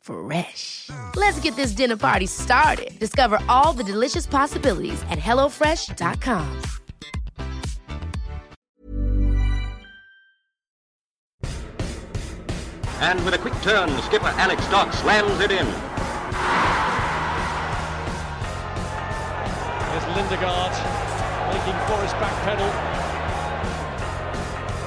Fresh. Let's get this dinner party started. Discover all the delicious possibilities at hellofresh.com. And with a quick turn, skipper Alex Dock slams it in. There's Lindegaard making for his back pedal.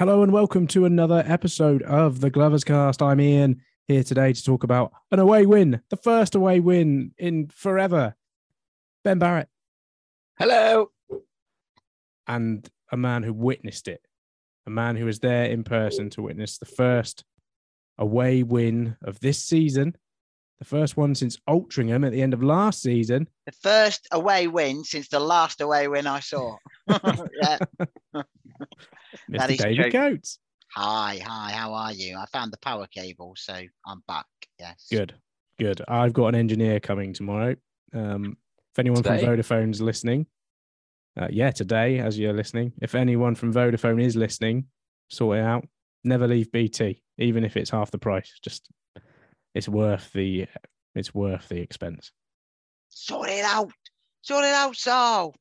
Hello and welcome to another episode of the Glovers Cast. I'm Ian here today to talk about an away win, the first away win in forever. Ben Barrett Hello. and a man who witnessed it, a man who was there in person to witness the first away win of this season, the first one since Altrincham at the end of last season. The first away win since the last away win I saw. yeah. That Mr. is David true. Coates. Hi, hi, how are you? I found the power cable, so I'm back. Yes. Good, good. I've got an engineer coming tomorrow. Um, if anyone Today? from Vodafone's listening, uh, yeah, today as you're listening. If anyone from Vodafone is listening, sort it out. Never leave BT, even if it's half the price. Just it's worth the it's worth the expense. Sort it out. Sort it out, Saul.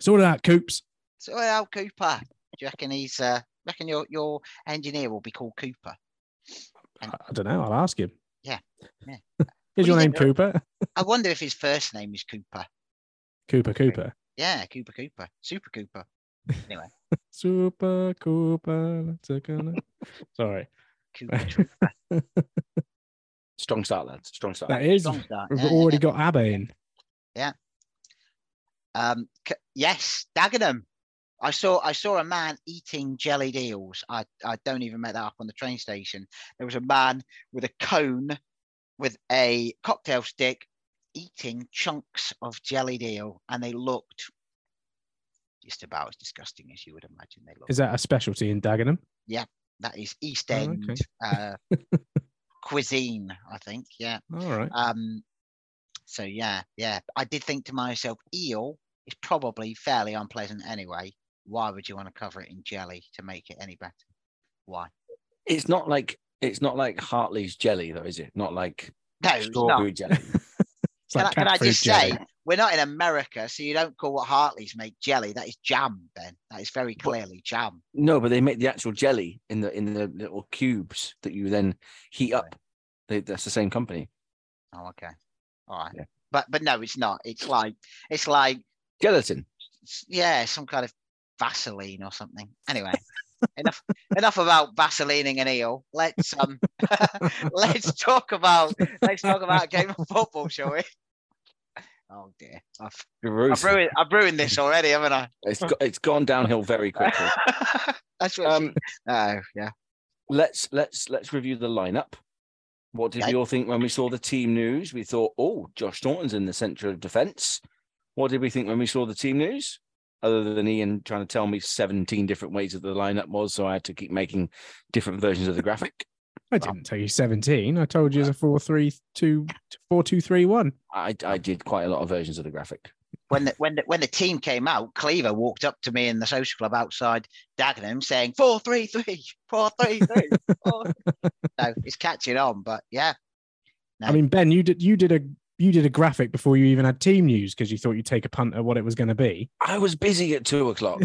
Sort it out, Coops. Sort it out, Cooper. Do you reckon he's uh reckon your your engineer will be called Cooper? I, I don't know. I'll ask him. Yeah. Yeah. Is your you name think? Cooper? I wonder if his first name is Cooper. Cooper Cooper. Yeah, Cooper Cooper. Super Cooper. Anyway, Super Cooper. Let's take a. Sorry. Cooper. Strong start, lads. Strong start. That is. Strong start. We've Yeah, yeah, already yeah. got Abbe in. Yeah. Um, c- yes, Dagenham. I saw I saw a man eating jellied eels. I, I don't even make that up on the train station. There was a man with a cone with a cocktail stick eating chunks of jellied eel, and they looked just about as disgusting as you would imagine they looked. Is that a specialty in Dagenham? Yeah, that is East Oh, End okay. uh, cuisine, I think. Yeah. All right. Um, so yeah, yeah. I did think to myself, eel is probably fairly unpleasant anyway. Why would you want to cover it in jelly to make it any better? Why? It's not like it's not like Hartley's jelly, though, is it? Not like No, strawberry jelly. Can, like I, can I just jelly. say, we're not in America, so you don't call what Hartley's make jelly. That is jam, Ben. That is very clearly jam. No, but they make the actual jelly in the in the little cubes that you then heat up. They, that's the same company. Oh, okay. All right. Yeah. But but no, it's not. It's like it's like Gelatin. yeah, some kind of Vaseline or something. Anyway, enough enough about Vaselining an eel. Let's um let's talk about let's talk about a game of football, shall we? Oh dear, I've, I've, ruined, I've ruined this already, haven't I? It's go- it's gone downhill very quickly. That's what. Um, oh yeah. let's let's let's review the lineup. What did Okay. we all think when we saw the team news? We thought, oh, Josh Staunton's in the centre of defence. What did we think when we saw the team news? Other than Ian trying to tell me 17 different ways that the lineup was, so I had to keep making different versions of the graphic. I didn't tell you 17. I told you it's a 4 3 2 4 2 3 1. I, I did quite a lot of versions of the graphic. When the when the when the team came out, Cleaver walked up to me in the social club outside Dagenham saying four three three four three three. four." so it's catching on, but yeah, I mean, Ben, you did you did a you did a graphic before you even had team news because you thought you'd take a punt at what it was going to be. I was busy at two o'clock.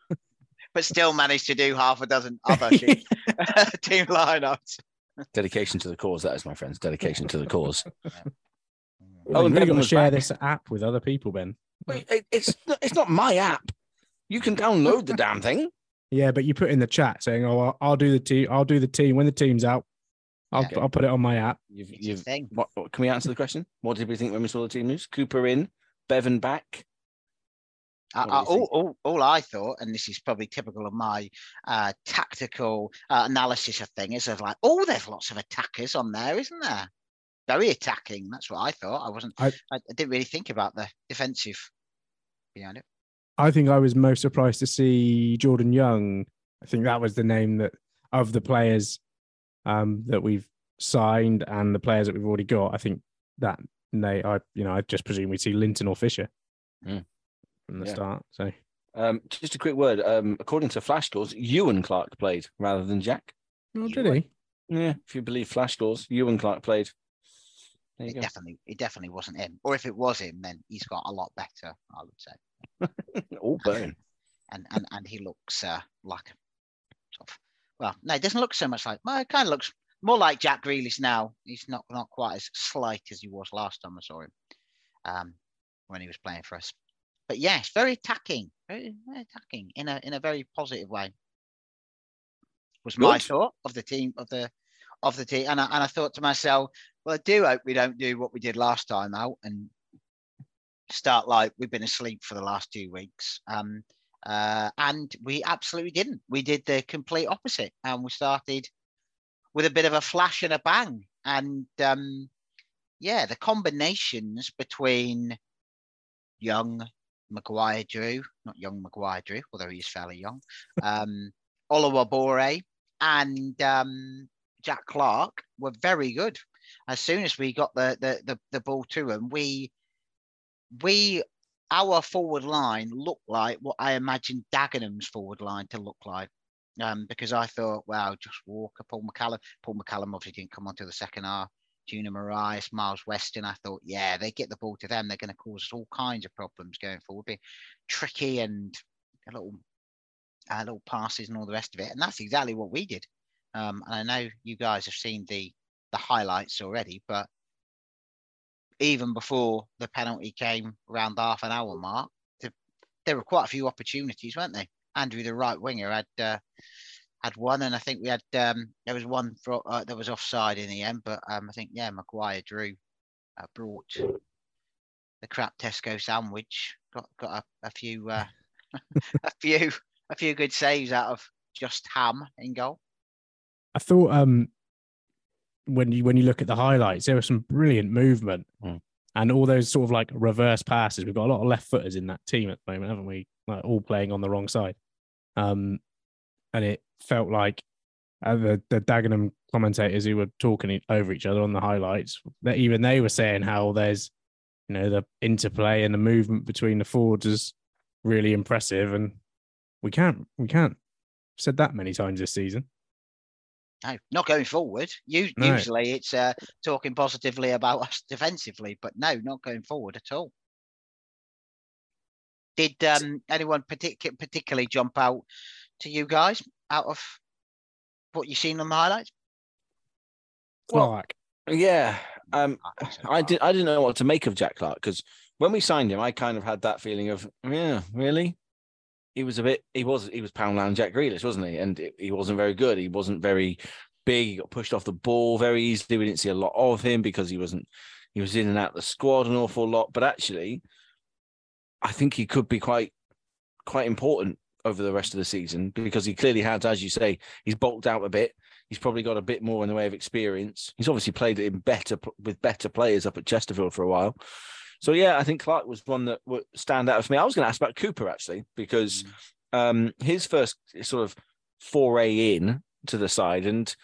but still managed to do half a dozen other team, team lineups. Dedication to the cause, that is, my friends. Dedication to the cause. Oh, and Bevan you to share back. this app with other people, Ben. Wait, It's not, it's not my app. You can download the damn thing. Yeah, but you put in the chat saying, "Oh, I'll, I'll do the team. I'll do the team when the team's out. I'll Yeah. I'll put it on my app." You've, you've. What, what- can we answer the question? What did we think when we saw the team news? Cooper in, Bevan back. I, I, all, all, all I thought, and this is probably typical of my uh, tactical uh, analysis of things, is like, oh, there's lots of attackers on there, isn't there? Very attacking. That's what I thought. I wasn't. I, I- I didn't really think about the defensive behind it. I think I was most surprised to see Jordan Young. I think that was the name that of the players um, that we've signed and the players that we've already got. I think that they, I, you know, I just presume we'd see Linton or Fisher Mm. from the Yeah. start. So Um, just a quick word. Um, according to Flash scores, Ewan Clark played rather than Jack. oh, did he? Yeah, if you believe Flash scores, Ewan Clark played. There you It go. definitely, it definitely wasn't him. Or if it was him, then he's got a lot better, I would say. All burn. And and and he looks uh, like sort of. Well, no, it doesn't look so much like. Well, it kind of looks more like Jack Grealish now. He's not not quite as slight as he was last time I saw him, um, when he was playing for us. But yes, very attacking, very, very attacking in a in a very positive way. Was my thought of the team of the of the team, and I, and I thought to myself, well, I do hope we don't do what we did last time out and start like we've been asleep for the last two weeks. Um, uh, and we absolutely didn't. We did the complete opposite, and we started with a bit of a flash and a bang. And um, yeah, the combinations between young Maguire Drew, not young Maguire Drew, although he's fairly young, um, Oluwabori and um, Jack Clark were very good. As soon as we got the the the, the ball to him, we we our forward line looked like what I imagined Dagenham's forward line to look like. Um, because I thought, wow, just Walker, Paul McCallum. Paul McCallum obviously didn't come onto the second half. Junior Morias, Miles Weston. I thought, yeah, they get the ball to them, they're going to cause us all kinds of problems going forward. Be tricky and a little, uh, little passes and all the rest of it. And that's exactly what we did. Um, and I know you guys have seen the the highlights already, but even before the penalty came around half an hour mark, the, there were quite a few opportunities, weren't they? Andrew, the right winger, had uh, had one, and I think we had um, there was one for, uh, that was offside in the end, but um, I think yeah, Maguire Drew uh, brought the crap Tesco sandwich, got got a, a few uh, a few a few good saves out of Justham in goal. I thought um when you when you look at the highlights, there was some brilliant movement Mm. and all those sort of like reverse passes. We've got a lot of left footers in that team at the moment, haven't we? Like all playing on the wrong side. Um, and it felt like uh, the the Dagenham commentators who were talking over each other on the highlights, that even they were saying how there's you know the interplay and the movement between the forwards is really impressive, and we can't we can't said that many times this season. No, not going forward. U- No. Usually it's uh, talking positively about us defensively, but no, not going forward at all. Did um, anyone partic- particularly jump out to you guys out of what you've seen on the highlights? Well, Clark. Yeah. Um, I think so did. I didn't know what to make of Jack Clark because when we signed him, I kind of had that feeling of, yeah, really. He was a bit. He was. He was Poundland Jack Grealish, wasn't he? And it, he wasn't very good. He wasn't very big. He got pushed off the ball very easily. We didn't see a lot of him because he wasn't. he was in and out the squad an awful lot, but actually, I think he could be quite quite important over the rest of the season because he clearly has, as you say, he's bulked out a bit. He's probably got a bit more in the way of experience. He's obviously played in better with better players up at Chesterfield for a while. So yeah, I think Clark was one that would stand out for me. I was going to ask about Cooper actually because mm. um, his first sort of foray in to the side, and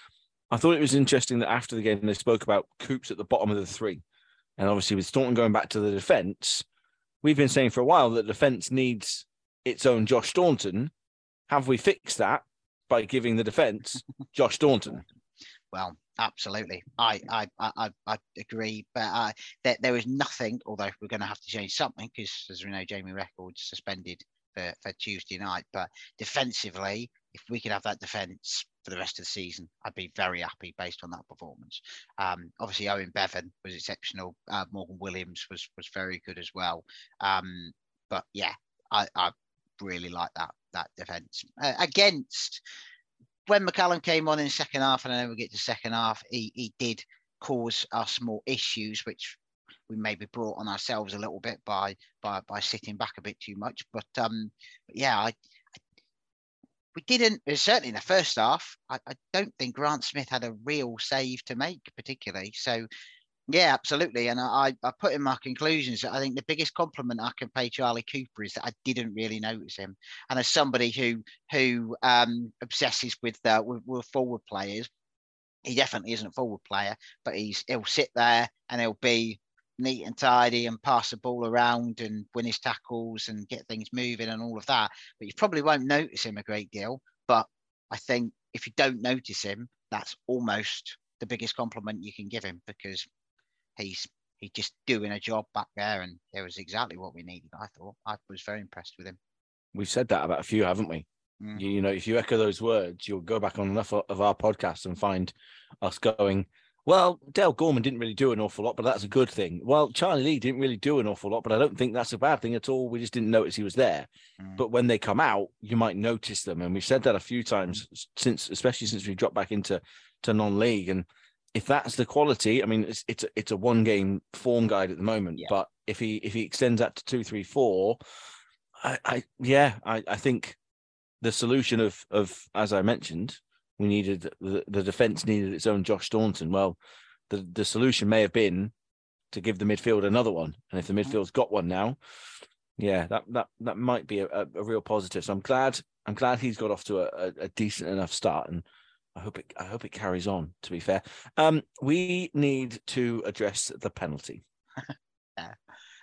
I thought it was interesting that after the game they spoke about Coops at the bottom of the three, and obviously with Staunton going back to the defence, we've been saying for a while that defence needs its own Josh Staunton. Have we fixed that by giving the defence Josh Staunton? Well, absolutely. I I I, I agree, but uh, there, there is nothing. Although we're going to have to change something because, as we know, Jamie Reckord's suspended for, for Tuesday night. But defensively, if we could have that defence for the rest of the season, I'd be very happy based on that performance. Um, obviously, Owen Bevan was exceptional. Uh, Morgan Williams was was very good as well. Um, but yeah, I, I really like that that defence uh, against when McCallum came on in the second half, and I know we get to second half, he, he did cause us more issues, which we maybe brought on ourselves a little bit by by by sitting back a bit too much. But um, yeah, I, I we didn't certainly in the first half. I, I don't think Grant Smith had a real save to make, particularly. So yeah, absolutely. And I, I put in my conclusions that I think the biggest compliment I can pay Charlie Cooper is that I didn't really notice him. And as somebody who who um, obsesses with, uh, with, with forward players, he definitely isn't a forward player, but he's he'll sit there and he'll be neat and tidy and pass the ball around and win his tackles and get things moving and all of that. But you probably won't notice him a great deal. But I think if you don't notice him, that's almost the biggest compliment you can give him because he's he's just doing a job back there, and it was exactly what we needed. I thought I was very impressed with him. We've said that about a few, haven't we? Mm. You, you, know, if you echo those words, you'll go back on enough of our podcasts and find us going. Well, Dale Gorman didn't really do an awful lot, but that's a good thing. Well, Charlie Lee didn't really do an awful lot, but I don't think that's a bad thing at all. We just didn't notice he was there. Mm. But when they come out, you might notice them, and we've said that a few times since, especially since we dropped back into to non-league. And if that's the quality, I mean, it's it's a, it's a one game form guide at the moment. Yeah. But if he if he extends that to two, three, four, I, I yeah, I, I think the solution of of as I mentioned, we needed the, the defense needed its own Josh Staunton. Well, the the solution may have been to give the midfield another one, and if the mm-hmm. midfield's got one now, yeah, that that that might be a, a, a real positive. So I'm glad I'm glad he's got off to a, a decent enough start and I hope it. I hope it carries on. To be fair, um, we need to address the penalty. yeah.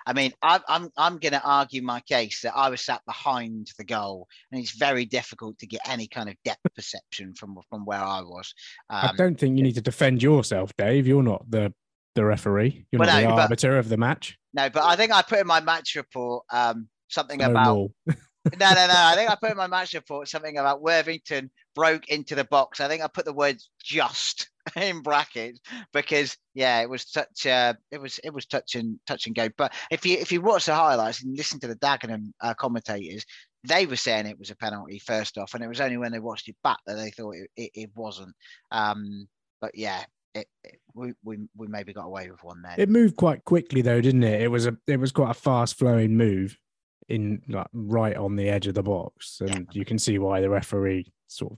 I mean, I, I'm I'm going to argue my case that I was sat behind the goal, and it's very difficult to get any kind of depth perception from from where I was. Um, I don't think you need to defend yourself, Dave. You're not the the referee. You're not no, the arbiter of the match. No, but I think I put in my match report um, something about no, no, no. I think I put in my match report something about Worthington broke into the box. I think I put the words just in brackets because yeah, it was such uh it was it was touch and touch and go. But if you if you watch the highlights and listen to the Dagenham uh, commentators, they were saying it was a penalty first off, and it was only when they watched it back that they thought it, it, it wasn't. Um, but yeah, it, it, we, we we maybe got away with one there. It moved quite quickly though, didn't it? It was a it was quite a fast flowing move in like right on the edge of the box, and you can see why the referee sort of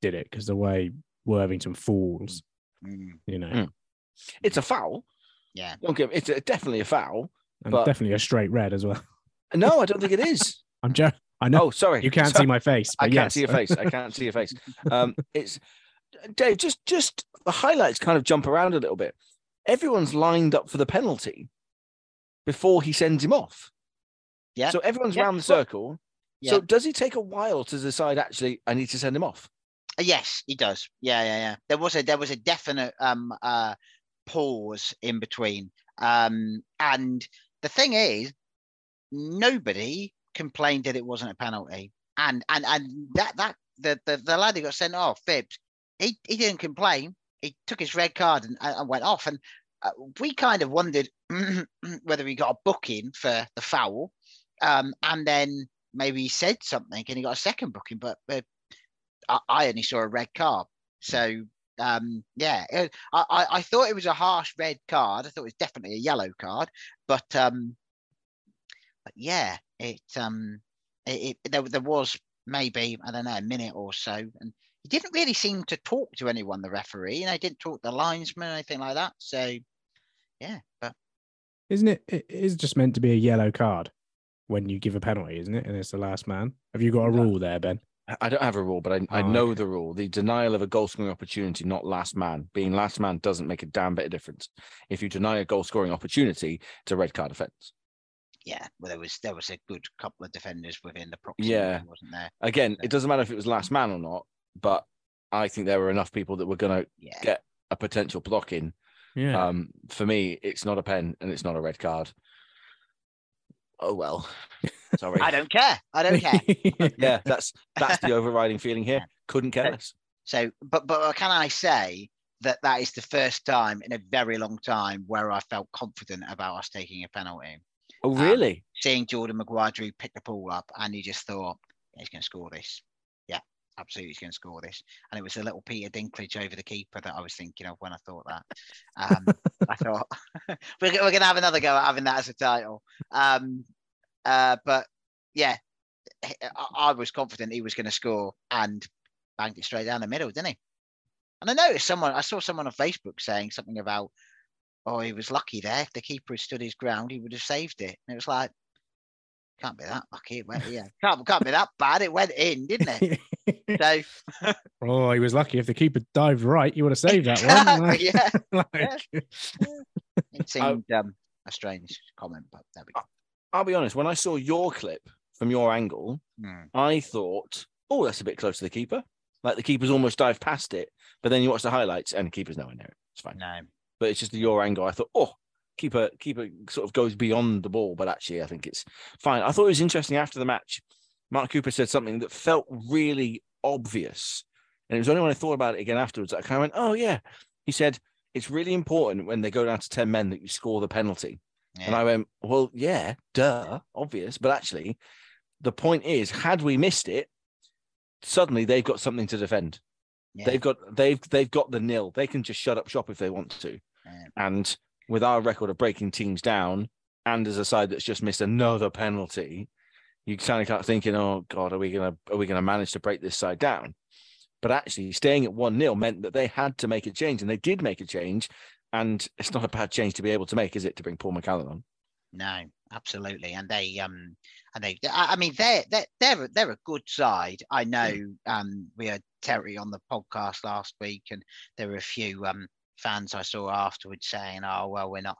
did it because the way Worthington falls, mm. you know, mm. it's a foul. Yeah, don't give it's a, definitely a foul, and but... definitely a straight red as well. No, I don't think it is. I'm just. I know. Oh, sorry. You can't sorry. see my face. I can't yes. see your face. I can't see your face. Um, it's Dave. Just, just the highlights kind of jump around a little bit. Everyone's lined up for the penalty before he sends him off. Yeah. So everyone's yeah. around the circle. Yeah. So does he take a while to decide actually I need to send him off? Uh, yes, he does. Yeah, yeah, yeah. There was a there was a definite um uh pause in between. Um and the thing is nobody complained that it wasn't a penalty. And and and that that the the, the lad who got sent off, Phibbs, he, he didn't complain. He took his red card and, and went off. And uh, we kind of wondered whether he got a booking for the foul um, and then maybe he said something and he got a second booking, but, I, I, only saw a red card. So um, yeah, it, I, I, I thought it was a harsh red card. I thought it was definitely a yellow card, but um, but yeah, it um, it, it there, there was maybe I don't know a minute or so, and he didn't really seem to talk to anyone. The referee, you know, didn't talk to the linesman or anything like that. So yeah, but Isn't it? It is just meant to be a yellow card when you give a penalty, isn't it? And it's the last man. Have you got a rule there, Ben? I don't have a rule, but I, I Oh, know okay. the rule. The denial of a goal scoring opportunity, not last man. Being last man doesn't make a damn bit of difference. If you deny a goal scoring opportunity, it's a red card offence. yeah, well, there was there was a good couple of defenders within the proximity, Yeah. wasn't there? Again, So- it doesn't matter if it was last man or not, but I think there were enough people that were going to Yeah, get a potential block in. Yeah. Um, for me, it's not a pen and it's not a red card. Oh well, sorry. I don't care. I don't care. yeah, that's that's the overriding feeling here. Couldn't care less. So, but but can I say that that is the first time in a very long time where I felt confident about us taking a penalty. Oh Um, really? Seeing Jordan Maguire Drew pick the ball up, and you just thought "Yeah, he's going to score this. Yeah, absolutely, he's going to score this. And it was a little Peter Dinklage over the keeper that I was thinking of when I thought that. Um, I thought we're, we're going to have another go at having that as a title. Um, uh, but yeah, I, I was confident he was going to score and banged it straight down the middle, didn't he? And I noticed someone, I saw someone on Facebook saying something about, oh, he was lucky there. If the keeper had stood his ground, he would have saved it. And it was like, can't be that lucky. It went, yeah, can't, can't be that bad. It went in, didn't it? So, oh, he was lucky. If the keeper dived right, he would have saved that one. Yeah. Like- it seemed um, a strange comment, but there we go. I'll be honest. When I saw your clip from your angle, Hmm. I thought, oh, that's a bit close to the keeper. Like the keeper's almost dived past it. But then you watch the highlights and the keeper's nowhere near it. It's fine. No, But it's just your angle. I thought, oh, keeper, keeper sort of goes beyond the ball. But actually, I think it's fine. I thought it was interesting after the match. Mark Cooper said something that felt really obvious. And it was only when I thought about it again afterwards that I kind of went, oh, yeah. He said, it's really important when they go down to 10 men that you score the penalty. And I went, well, yeah, duh, obvious. But actually, the point is, had we missed it, suddenly they've got something to defend. yeah, They've got they've they've got the nil. They can just shut up shop if they want to. yeah. And with our record of breaking teams down, and as a side that's just missed another penalty, you kind of start thinking, oh God, are we gonna are we gonna manage to break this side down? But actually, staying at one 0 meant that they had to make a change, and they did make a change. And it's not a bad change to be able to make, is it? To bring Paul McCallum on. No, absolutely, and they um and they I mean they're they're they're a, they're a good side. I know um we had Terry on the podcast last week, and there were a few um fans I saw afterwards saying, "Oh well, we're not."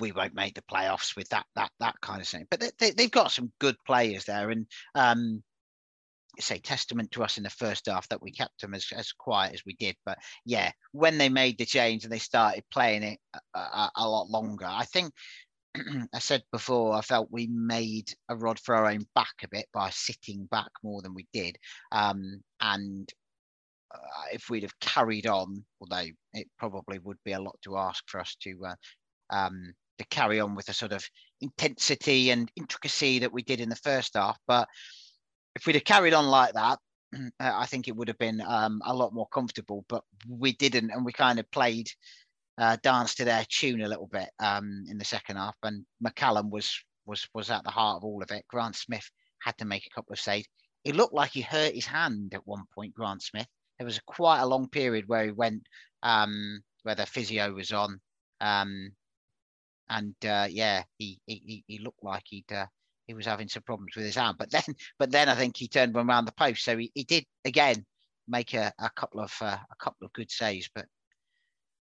We won't make the playoffs with that that that kind of thing, but they, they, they've got some good players there, and um, say testament to us in the first half that we kept them as, as quiet as we did. But yeah, when they made the change and they started playing it a, a, a lot longer, I think I said before, I felt we made a rod for our own back a bit by sitting back more than we did. Um, and uh, if we'd have carried on, although it probably would be a lot to ask for us to uh, um, to carry on with the sort of intensity and intricacy that we did in the first half, but if we'd have carried on like that, I think it would have been um, a lot more comfortable. But we didn't, and we kind of played uh, dance to their tune a little bit um, in the second half. And McCallum was was was at the heart of all of it. Grant Smith had to make a couple of saves. It looked like he hurt his hand at one point. Grant Smith. There was a, quite a long period where he went um, where the physio was on, um, and uh, yeah, he, he he looked like he'd. Uh, he was having some problems with his arm, but then, but then I think he turned one around the post, so he, he did again make a, a couple of uh, a couple of good saves. But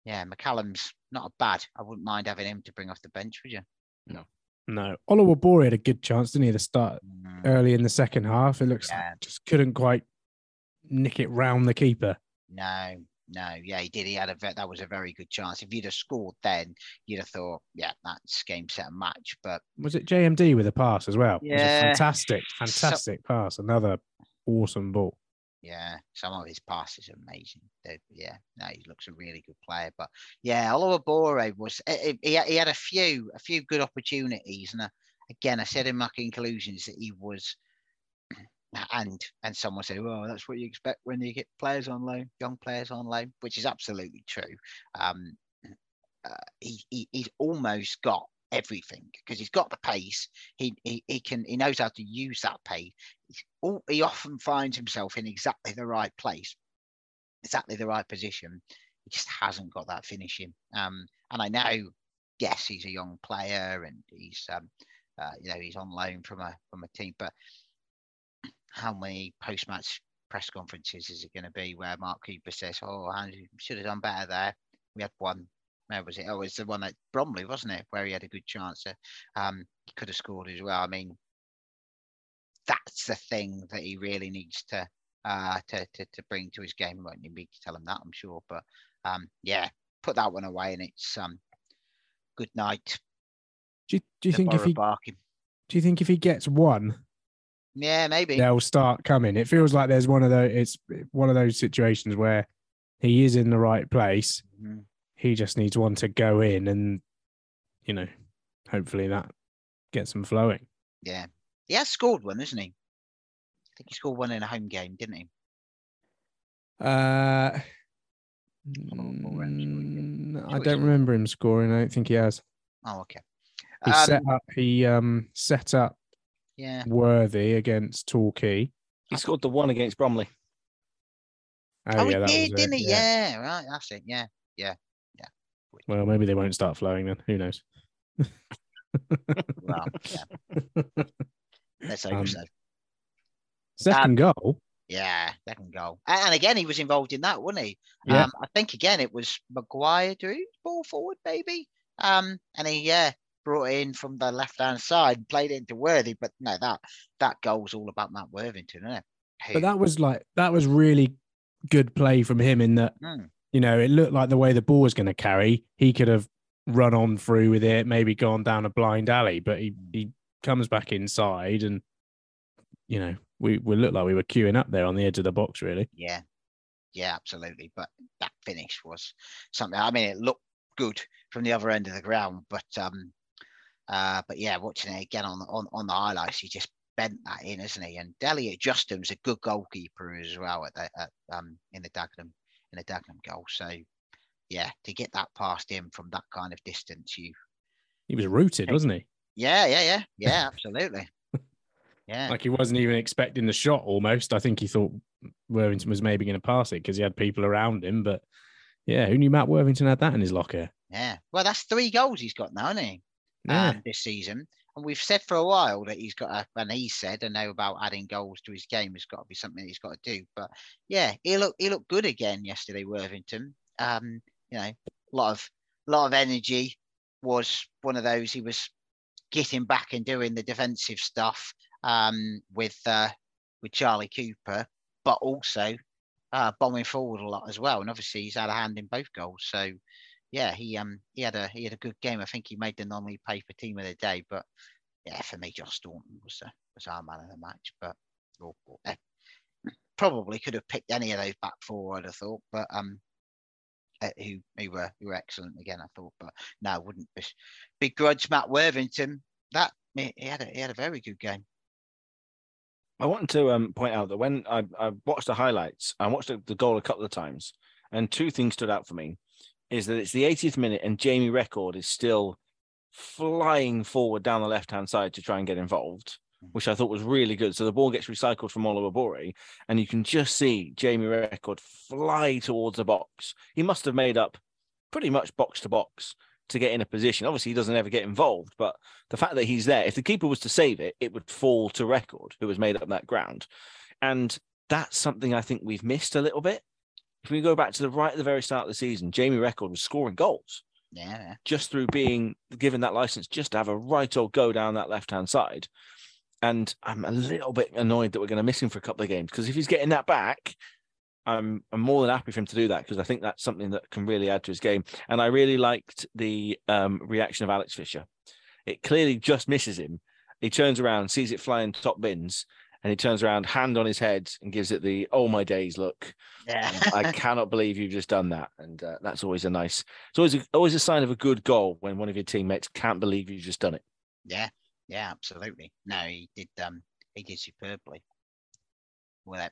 yeah, McCallum's not a bad. I wouldn't mind having him to bring off the bench, would you? no, No. Oluwabori had a good chance, didn't he? To start Mm, early in the second half, it looks Yeah. like just couldn't quite nick it round the keeper. No, no, yeah, he did. He had a ve- that was a very good chance. If he'd have scored then, you'd have thought, yeah, that's game set and match. But Was it JMD with a pass as well? It was a Yeah. fantastic, fantastic pass. Another awesome ball. yeah, some of his passes are amazing. They're- yeah, no, he looks a really good player. But yeah, Oluwabori was he, he he had a few a few good opportunities, and uh, again, I said in my conclusions that he was and and someone said, "Well, that's what you expect when you get players on loan, young players on loan," which is absolutely true. Um, uh, he, he he's almost got everything because he's got the pace. He, he he can he knows how to use that pace. All, he often finds himself in exactly the right place, exactly the right position. He just hasn't got that finishing. Um, and I know, yes, he's a young player and he's um, uh, you know he's on loan from a from a team, but how many post match press conferences is it going to be where Mark Cooper says, "Oh, Andrew should have done better there." We had one where was it? Oh, it's the one at Bromley, wasn't it? Where he had a good chance. To, um, he could have scored as well. I mean, that's the thing that he really needs to uh, to, to, to bring to his game. Won't need me to tell him that, I'm sure. But um, yeah, put that one away, and it's um, good night. Do you, do you think if he barking. do you think if he gets one, yeah, maybe they'll start coming? It feels like there's one of those. It's one of those situations where he is in the right place. Mm-hmm. He just needs one to go in, and you know, hopefully that gets him flowing. Yeah, he has scored one, isn't he? I think he scored one in a home game, didn't he? Uh, mm, I don't remember him scoring. I don't think he has. Oh, okay. He Um, set up. He um set up Yeah, Worthy against Torquay. He scored the one against Bromley. Oh, oh, yeah, that did, was didn't he? Yeah. right. That's it. Yeah, yeah. Yeah. Well, maybe they won't start flowing then. Who knows? Well, yeah. Let's hope Um, so. Second goal. Yeah, second goal. And again, he was involved in that, wasn't he? Yeah. Um, I think again it was Maguire drew ball forward, maybe. Um, and he yeah brought in from the left hand side, played it into Worthy. But no, that that goal's all about Matt Worthington, isn't it? But that was like that was really good play from him in that Hmm. you know it looked like the way the ball was going to carry. He could have run on through with it, maybe gone down a blind alley, but he he comes back inside and you know we we looked like we were queuing up there on the edge of the box really. Yeah, yeah, absolutely. But that finish was something. I mean, it looked good from the other end of the ground, but um, uh, but yeah, watching it again on on, on the highlights, he just bent that in, isn't he? And Elliot Justham's a good goalkeeper as well at the at, um in the Dagenham in the Dagenham goal. So yeah, to get that past him from that kind of distance, you He was rooted, wasn't he? yeah, yeah, yeah, yeah, absolutely. Yeah, Like he wasn't even expecting the shot. Almost, I think he thought Worthington was maybe going to pass it because he had people around him. But yeah, who knew Matt Worthington had that in his locker? Yeah. Well, that's three goals he's got now, isn't he? Yeah. Um, this season. And we've said for a while that he's got a, and he said, I know about adding goals to his game has got to be something he's got to do. But yeah, he looked he looked good again yesterday, Worthington. Um, you know, a lot of lot of energy was one of those he was getting back and doing the defensive stuff um with uh with Charlie Cooper, but also uh bombing forward a lot as well. And obviously he's had a hand in both goals. So yeah, he um he had a he had a good game. I think he made the non-league paper team of the day. But yeah, for me, Josh Staunton was uh, was our man of the match. But or, or, probably could have picked any of those back four. I'd have thought, but um, uh, who who were who were excellent again. I thought, but no, wouldn't be- begrudge Matt Worthington. That he he had a he had a very good game. I wanted to um, point out that when I, I watched the highlights, I watched the, the goal a couple of times, and two things stood out for me: is that it's the 80th minute and Jamie Reckord is still flying forward down the left hand side to try and get involved, mm-hmm. which I thought was really good. So the ball gets recycled from Oluwabori, and you can just see Jamie Reckord fly towards the box. He must have made up pretty much box to box to get in a position. Obviously, he doesn't ever get involved, but the fact that he's there, if the keeper was to save it, it would fall to Reckord, who has made up that ground. And that's something I think we've missed a little bit. If we go back to the right at the very start of the season, Jamie Reckord was scoring goals Yeah, just through being given that license just to have a right or go down that left hand side. And I'm a little bit annoyed that we're going to miss him for a couple of games because if he's getting that back, I'm I'm more than happy for him to do that because I think that's something that can really add to his game. And I really liked the um, reaction of Alex Fisher. It clearly just misses him. He turns around, sees it flying top bins, and he turns around, hand on his head, and gives it the "Oh my days" look. Yeah. I cannot believe you've just done that, and uh, that's always a nice. It's always a, always a sign of a good goal when one of your teammates can't believe you've just done it. Yeah, yeah, absolutely. No, he did. Um, he did superbly. with it.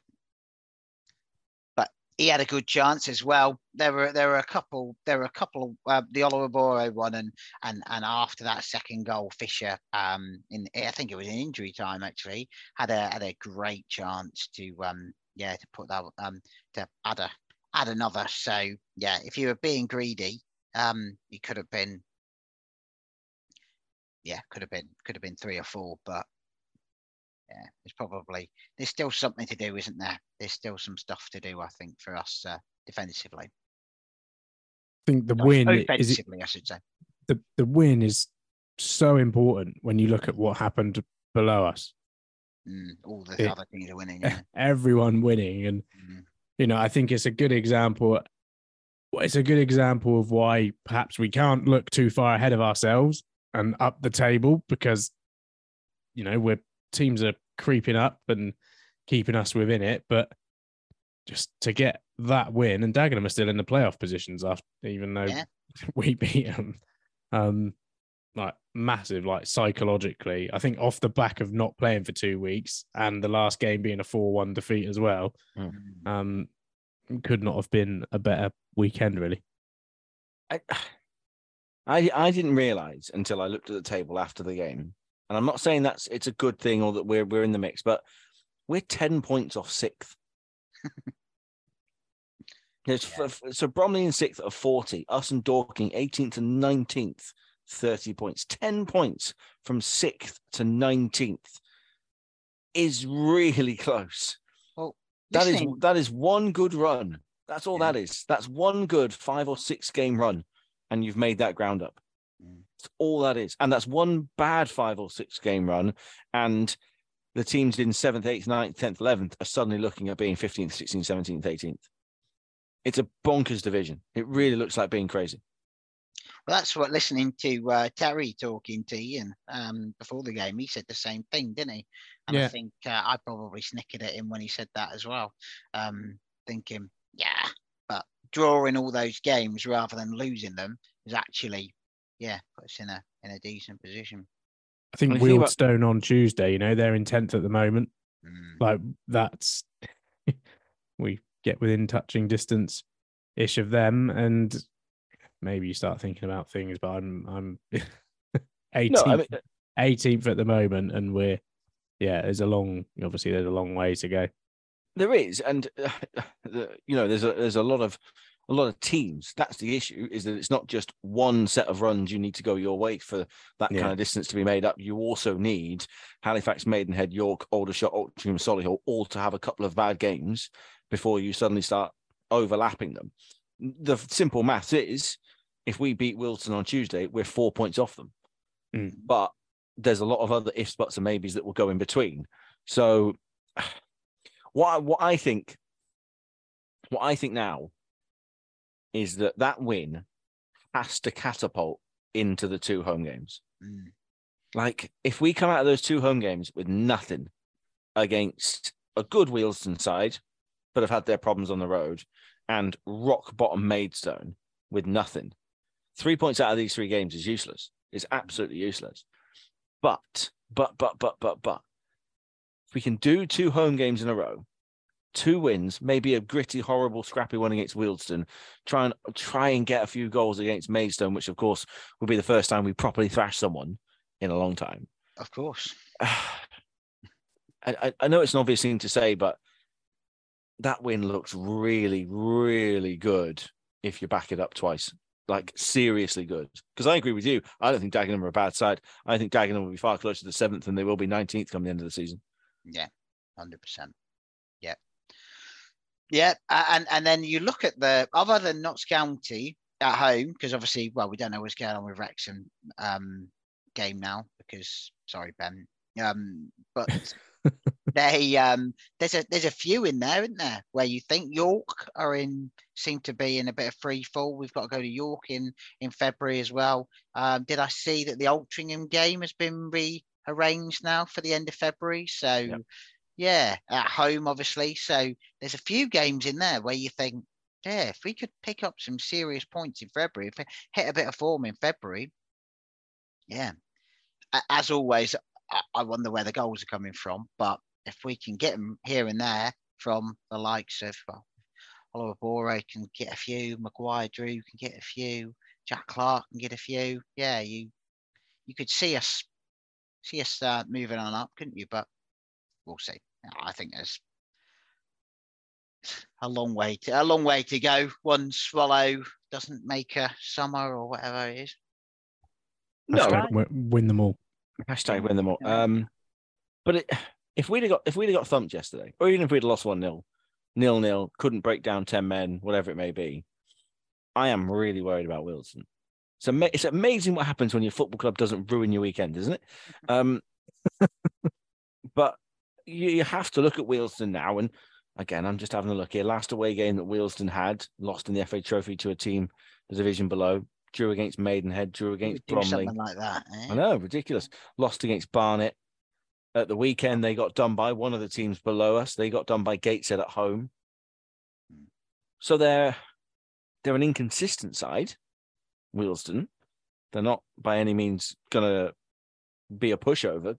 He had a good chance as well. There were there were a couple there were a couple uh, the Oluwabori one and and and after that second goal, Fisher um in I think it was in injury time actually had a had a great chance to um yeah to put that um to add a add another. So yeah, if you were being greedy, um you could have been yeah, could have been could have been three or four, but yeah, there's probably there's still something to do, isn't there? There's still some stuff to do, I think, for us uh, defensively. I think the win is offensively, I should say. the the win is so important when you look at what happened below us. Mm, all the It- other things are winning. Yeah. Everyone winning, and Mm. you know, I think it's a good example. It's a good example of why perhaps we can't look too far ahead of ourselves and up the table because you know we're teams are creeping up and keeping us within it, but just to get that win and Dagenham are still in the playoff positions after even though Yeah. we beat them. Um, like massive, like psychologically. I think off the back of not playing for two weeks and the last game being a four-one defeat as well. Mm. Um, could not have been a better weekend, really. I, I I didn't realize until I looked at the table after the game, and I'm not saying that's it's a good thing or that we're we're in the mix, but we're ten points off sixth. F- so Bromley in sixth of forty, us and Dorking 18th and 19th, 30 points, 10 points from sixth to 19th is really close. Well, That is listening- that is one good run. That's all Yeah. that is. That's one good five or six game run, and you've made that ground up. That's all that is. And that's one bad five or six game run, and the teams in seventh, eighth, ninth, tenth, eleventh are suddenly looking at being fifteenth, sixteenth, seventeenth, eighteenth. It's a bonkers division. It really looks like being crazy. Well, that's what listening to uh, Terry talking to Ian um, before the game. He said the same thing, didn't he? And I think uh, I probably snickered at him when he said that as well, um, thinking, yeah, but drawing all those games rather than losing them is actually, yeah, put us in a in a decent position. I think When you think about- Wealdstone on Tuesday, you know, they're in 10th at the moment. Mm. Like that's we get within touching distance ish of them and maybe you start thinking about things, but I'm I'm 18th, No, I mean, 18th at the moment and we're yeah, there's a long obviously there's a long way to go. There is, and uh, the, you know, there's a there's a lot of a lot of teams. That's the issue, is that it's not just one set of runs you need to go your way for that Yeah. kind of distance to be made up. You also need Halifax, Maidenhead, York, Aldershot, Altrincham, Solihull all to have a couple of bad games before you suddenly start overlapping them. The simple math is, if we beat Wilson on Tuesday, we're four points off them. Mm. But there's a lot of other ifs, buts, and maybes that will go in between. So what I, what I think what I think now is that that win has to catapult into the two home games. Mm. Like if we come out of those two home games with nothing against a good Wealdstone side, but have had their problems on the road, and rock bottom Maidstone with nothing, three points out of these three games is useless. It's absolutely useless. But but but but but but if we can do two home games in a row, two wins, maybe a gritty, horrible, scrappy one against Wealdstone, try and try and get a few goals against Maidstone, which of course will be the first time we properly thrash someone in a long time. Of course. I, I- know it's an obvious thing to say, but that win looks really, really good if you back it up twice. Like seriously good. Because I agree with you. I don't think Dagenham are a bad side. I think Dagenham will be far closer to the seventh than they will be 19th come the end of the season. Yeah, hundred percent. Yeah, yeah, and and then you look at the other than Notts County at home because obviously, well, we don't know what's going on with Wrexham um, game now because sorry, Ben. Um, but they um, there's a there's a few in there, isn't there, where you think York are in seem to be in a bit of free fall. We've got to go to York in in February as well. Um, did I see that the Altrincham game has been rearranged now for the end of February? So yeah, at home obviously. So there's a few games in there where you think, yeah, if we could pick up some serious points in February, if we hit a bit of form in February, yeah. As always, I- wonder where the goals are coming from, but if we can get them here and there, from the likes of well, Oluwabori can get a few, Maguire Drew can get a few, Jack Clark can get a few. Yeah, you you could see us see us uh, moving on up, couldn't you? But we'll see. I think there's a long way to a long way to go. One swallow doesn't make a summer or whatever it is. No, Hashtag win, win them all. Hashtag win them all. Um, but it, if we'd have got if we'd have got thumped yesterday, or even if we'd lost one nil, nil nil, couldn't break down ten men, whatever it may be, I am really worried about Wealdstone. It's, ama- it's amazing what happens when your football club doesn't ruin your weekend, isn't it? Um, but you, have to look at Wealdstone now, and again, I'm just having a look here. Last away game that Wealdstone had, lost in the FA Trophy to a team the division below, drew against Maidenhead, drew against Bromley. something like that. eh? I know, ridiculous. Lost against Barnet. At the weekend, they got done by one of the teams below us. They got done by Gateshead at home. So they're they're an inconsistent side, Wealdstone. They're not by any means gonna be a pushover.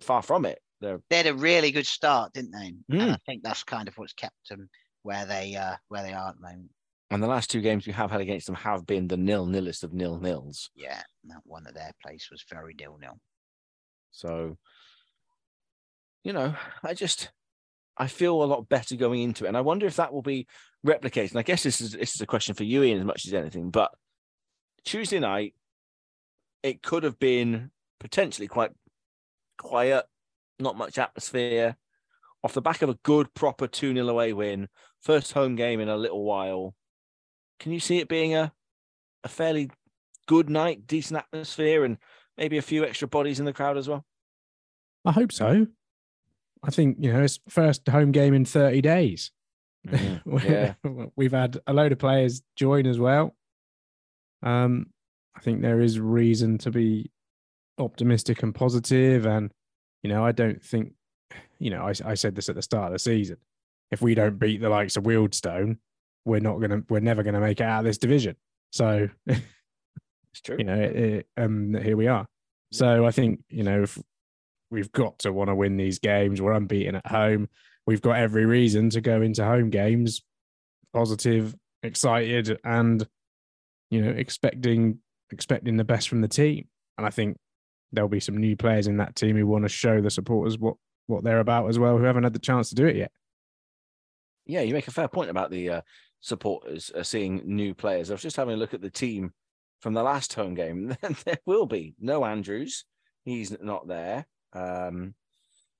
Far from it. They're They had a really good start, didn't they? And Mm. I think that's kind of what's kept them where they uh, where they are at the moment. and the last two games we have had against them have been the nil nilist of nil nils. Yeah, that one at their place was very nil nil. So, you know, I just I feel a lot better going into it, and I wonder if that will be replicated. And I guess this is this is a question for you, Ian, as much as anything. But Tuesday night, it could have been potentially quite quiet, not much atmosphere, off the back of a good, proper two 0 away win, first home game in a little while. Can you see it being a a fairly good night, decent atmosphere, and maybe a few extra bodies in the crowd as well? I hope so. I think you know it's first home game in 30 days. yeah. We've had a load of players join as well. Um, I think there is reason to be optimistic and positive, and you know, I don't think, you know, I, I said this at the start of the season. If we don't beat the likes of Wealdstone, we're not gonna, we're never gonna make it out of this division. So, It's true. you know, it, it, um, here we are. So I think you know if we've got to want to win these games. We're unbeaten at home. We've got every reason to go into home games positive, excited, and you know expecting expecting the best from the team. And I think there'll be some new players in that team who want to show the supporters what what they're about as well, who haven't had the chance to do it yet. Yeah, you make a fair point about the uh, supporters uh, seeing new players. I was just having a look at the team from the last home game. there will be no Andrews; he's not there. Um,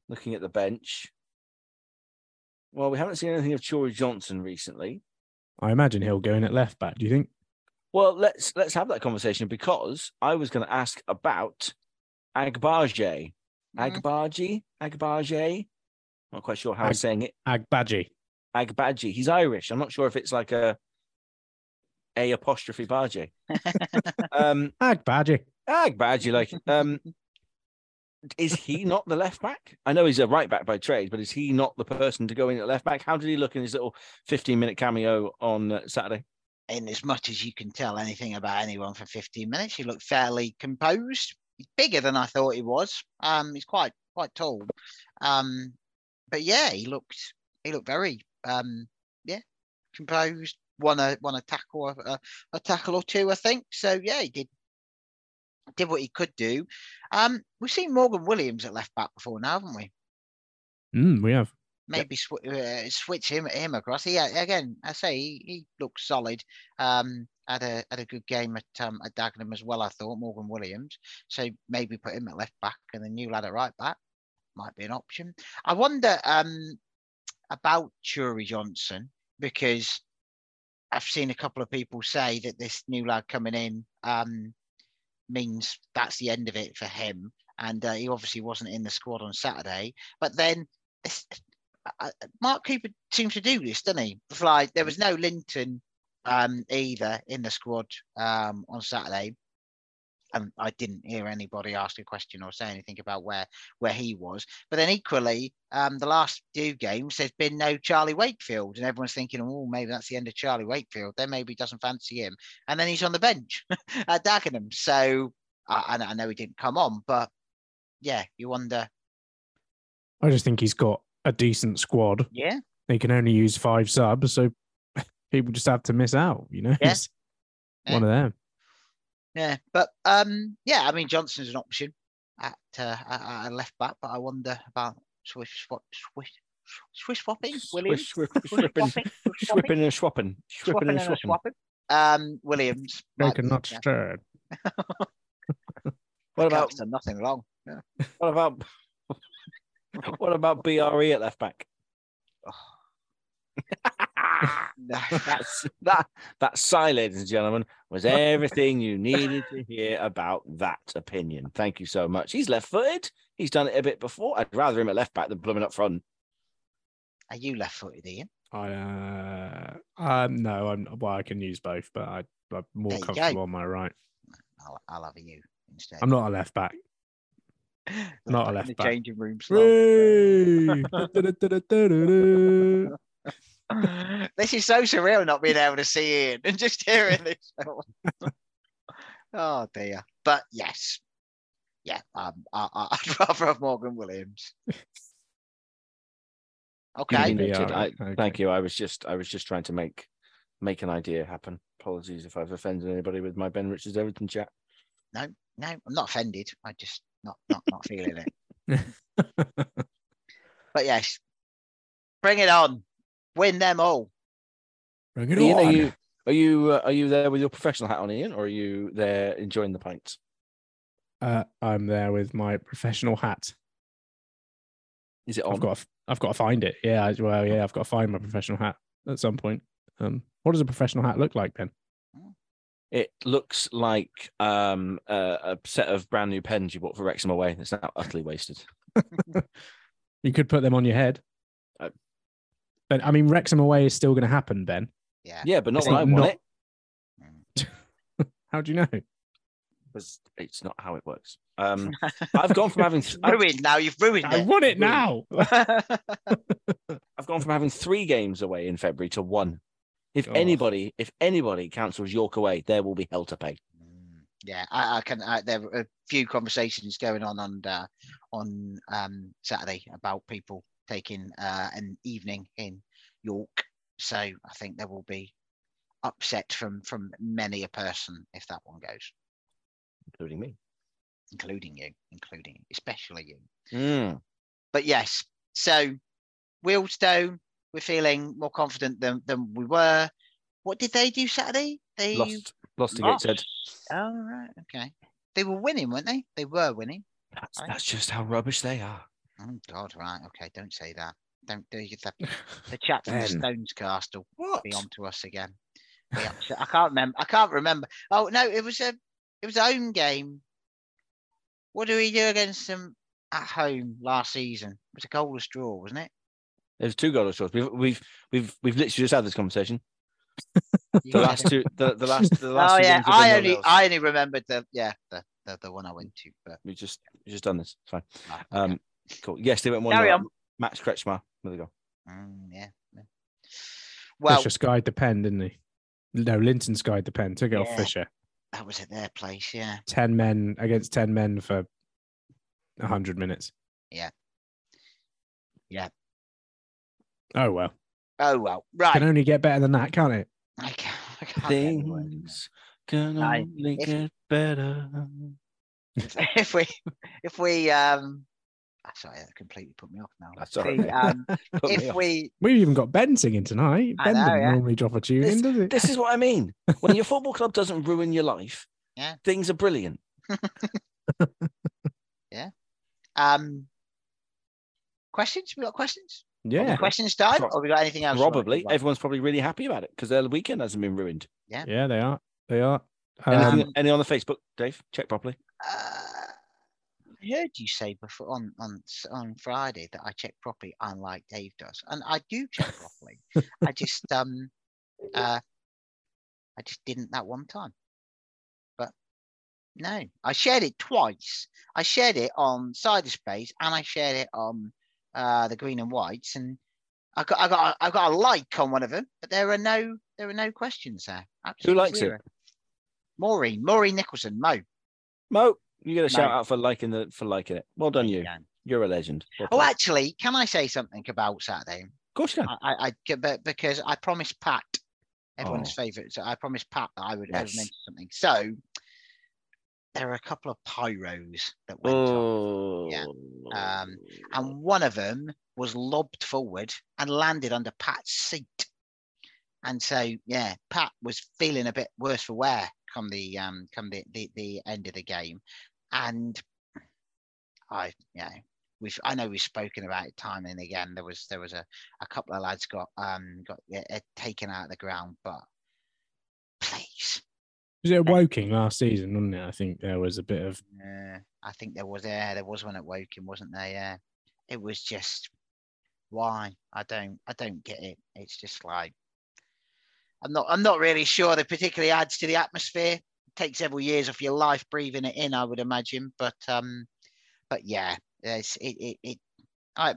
looking at the bench, well, we haven't seen anything of Chory Johnson recently. I imagine he'll go in at left back. Do you think? Well, let's let's have that conversation because I was going to ask about Agbaje, Agbaji, Agbaje. Not quite sure how I'm saying it. Agbaji. Agbaji. He's Irish. I'm not sure if it's like a a apostrophe Baji. um, Agbaji. Agbaji, like, um, is he not the left back? I know he's a right back by trade, but is he not the person to go in at left back? How did he look in his little 15 minute cameo on uh, Saturday? In as much as you can tell anything about anyone for 15 minutes, he looked fairly composed. He's bigger than I thought he was. Um, he's quite quite tall. Um, but yeah, he looked he looked very um, yeah composed. Won a won a tackle a, a tackle or two, I think. So yeah, he did did what he could do. Um, we've seen Morgan Williams at left back before now, haven't we? Mm, we have. maybe sw- uh, switch him him across. He uh, again, I say he, he looked solid. Um, had a had a good game at um at Dagenham as well. I thought Morgan Williams. So maybe put him at left back and the new lad at right back might be an option. I wonder um about Chury Johnson because I've seen a couple of people say that this new lad coming in um means that's the end of it for him. And uh, he obviously wasn't in the squad on Saturday. But then Mark Cooper seems to do this, doesn't he? Like there was no Linton um, either in the squad um, on Saturday. And I didn't hear anybody ask a question or say anything about where where he was. But then equally, um, the last two games, there's been no Charlie Wakefield, and everyone's thinking, oh, maybe that's the end of Charlie Wakefield. Then maybe he doesn't fancy him, and then he's on the bench at Dagenham. So I, I know he didn't come on, but yeah, you wonder. I just think he's got a decent squad. Yeah, they can only use five subs, so people just have to miss out. You know, Yeah. It's one of them. Yeah, but um, yeah, I mean Johnson's an option at uh, at, at left back, but I wonder about Swiss swap, Swiss Swiss swapping Williams, Swish, Swiss swipping, swapping, and swapping, swapping, and and swapping. swapping. Um, Williams. might Broken, not yeah. stirred. What about done nothing wrong? Yeah. what about what about BRE at left back? No. That's that that sigh, ladies and gentlemen, was everything you needed to hear about that opinion. Thank you so much. He's left footed. He's done it a bit before. I'd rather him at left back than blooming up front. Are you left-footed, Ian? I uh, um no, I'm well. I can use both, but I, I'm more There go. comfortable on my right. I'll, I'll have you instead. I'm not a left back. not a in left the back. changing room. Slow. Whee! this is so surreal not being able to see Ian and just hearing this. oh dear. But yes. Yeah, um, I, I- I'd rather have Morgan Williams. Okay. Duly I, okay. Thank you. I was just I was just trying to make make an idea happen. Apologies if I've offended anybody with my Ben Richards-Everton chat. No, no, I'm not offended. I just not not not feeling it. But yes, bring it on. Win them all. Bring it Ian, on. are you are you uh, are you there with your professional hat on, Ian, or are you there enjoying the pints? Uh, I'm there with my professional hat. Is it on? I've got to, I've got to find it. Yeah, I- well, yeah, I've got to find my professional hat at some point. Um, what does a professional hat look like, Ben? It looks like um, a, a set of brand new pens you bought for Wrexham away. It's now utterly wasted. You could put them on your head. But I mean, Wrexham away is still going to happen, Ben. Yeah. Yeah, but not It's when I not- want not- it. How do you know? Because it's not how it works. Um, I've gone from having th- ruined now. You've ruined I it. want it now. I've gone from having three games away in February to one. If Oh. anybody, if anybody cancels York away, there will be hell to pay. Mm, yeah, I, I can. I, there are a few conversations going on on uh, on um, Saturday about people taking uh, an evening in York. So I think there will be upset from from many a person if that one goes, including me. including you, including especially you. Mm. But yes, so Wealdstone, we're feeling more confident than than we were. What did they do Saturday? They Lost, lost to lost. Gateshead. Oh right, okay. They were winning, weren't they? They were winning. That's, Right. that's just how rubbish they are. Oh God, right, okay. Don't say that. Don't do the, the chat from the Ben. Stones cast will What? be on to us again. Be. I can't remember. I can't remember. Oh no, it was a it was a home game. What did we do against them at home last season? It was a goalless draw, wasn't it? There's two goalless draws. We've we've we've we've literally just had this conversation. The last two, the, the last, the last. Oh two yeah, games have been I only nils. I only remembered the yeah the the, the one I went to, but We just we just done this. It's fine. ah, okay. Um, cool. Yes, they went one. Carry nil. on. Max Kretzschmar. There we go. Mm, yeah. yeah. Well, Fisher skied the pen, didn't he? No, Linton skied the pen. Took it off Fisher. that was at their place. Yeah. Ten men against ten men for hundred minutes. Yeah. Yeah. Oh well, Oh well. Right. Can only get better than that, can't it? I can't, I can't get the words in Things can Aye. only If- get better. if we if we um sorry that completely put me off now That's all If Um, if we we've even got Ben singing tonight. I Ben know, doesn't yeah. normally drop a tune in, does it? This is what I mean. When your football club doesn't ruin your life, Yeah. things are brilliant. Yeah. Um questions we got questions Are we yeah, questions time Pro- or we got anything else Probably everyone's probably really happy about it because their weekend hasn't been ruined. yeah, Yeah, they are. They are. Anything, Um, any on the Facebook, Dave? Check properly. uh, I heard you say before on on on Friday that I check properly, unlike Dave does, and I do check properly. I just um uh I just didn't that one time. But no, I shared it twice. I shared it on Ciderspace and I shared it on uh the Green and Whites, and I got I got a- I got a like on one of them, but there are no there are no questions there. Absolutely likes it? zero. Maureen, Maureen Nicholson, Mo. Mo, you get a shout out for liking the for liking it. Well done, you. You're a legend. Well Oh, actually, can I say something about Saturday? Of course you can. I, I, I but because I promised Pat, everyone's Oh. favourite. So I promised Pat that I would, Yes. mention something. So there are a couple of pyros that went off, Oh, yeah. Um, and one of them was lobbed forward and landed under Pat's seat. And so, yeah, Pat was feeling a bit worse for wear come the um come the the, the end of the game, and I yeah we've I know we've spoken about it time and again. There was there was a, a couple of lads got um got uh, taken out of the ground, but please, Was it Woking last season, wasn't it? I think there was a bit of uh, I think there was yeah there was one at Woking, wasn't there? Yeah, it was just why I don't I don't get it. It's just like I'm not I'm not really sure that particularly adds to the atmosphere. It takes several years of your life breathing it in, I would imagine. But um, but yeah, it's it it, it I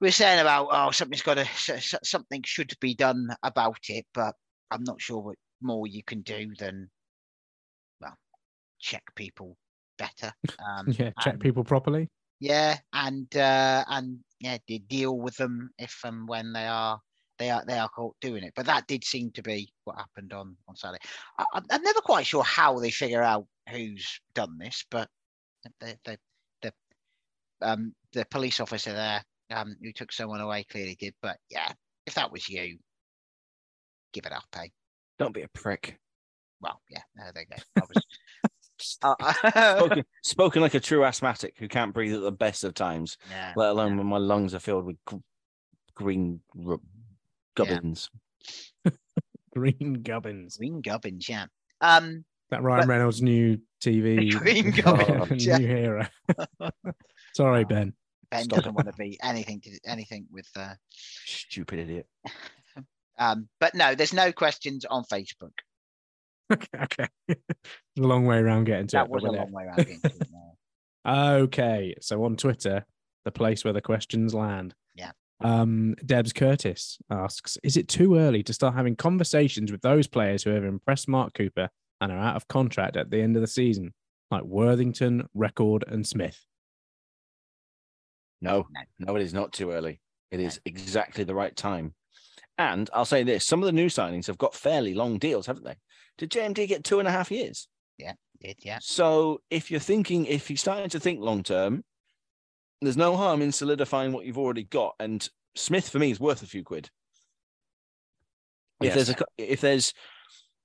we're saying about oh something's got to something should be done about it, but I'm not sure what more you can do than well check people better. Um, yeah, check and- people properly. yeah, and uh, and yeah, deal with them if and when they are they are they are caught doing it. But that did seem to be what happened on on Saturday. I, I'm- I'm never quite sure how they figure out who's done this, but the the the um the police officer there um who took someone away clearly did. But yeah, if that was you, give it up, eh? Don't be a prick. Well, yeah, there they go. I was. Uh, Spoken, spoken like a true asthmatic who can't breathe at the best of times, yeah, let alone when my lungs are filled with gr- green r- gubbins. Green Gubbins. Green Gubbins, yeah. Um, That Ryan But- Reynolds' new TV Green new Gubbins, yeah. hero. Sorry, Ben. Ben Stop doesn't it. want to be anything to anything with uh, Stupid idiot. um but no there's no questions on facebook Okay, okay. a long way around getting to that it. was a we're long way around getting to it now. there. Okay, so on Twitter, the place where the questions land. Yeah. Um, Debs Curtis asks, is it too early to start having conversations with those players who have impressed Mark Cooper and are out of contract at the end of the season, like Worthington, Reckord, and Smith? No, No. no, it is not too early. It is exactly the right time. And I'll say this some of the new signings have got fairly long deals, haven't they? Did JMD get two and a half years? Yeah, did yeah So if you're thinking, if you're starting to think long term, there's no harm in solidifying what you've already got. And Smith for me is worth a few quid. If there's a if there's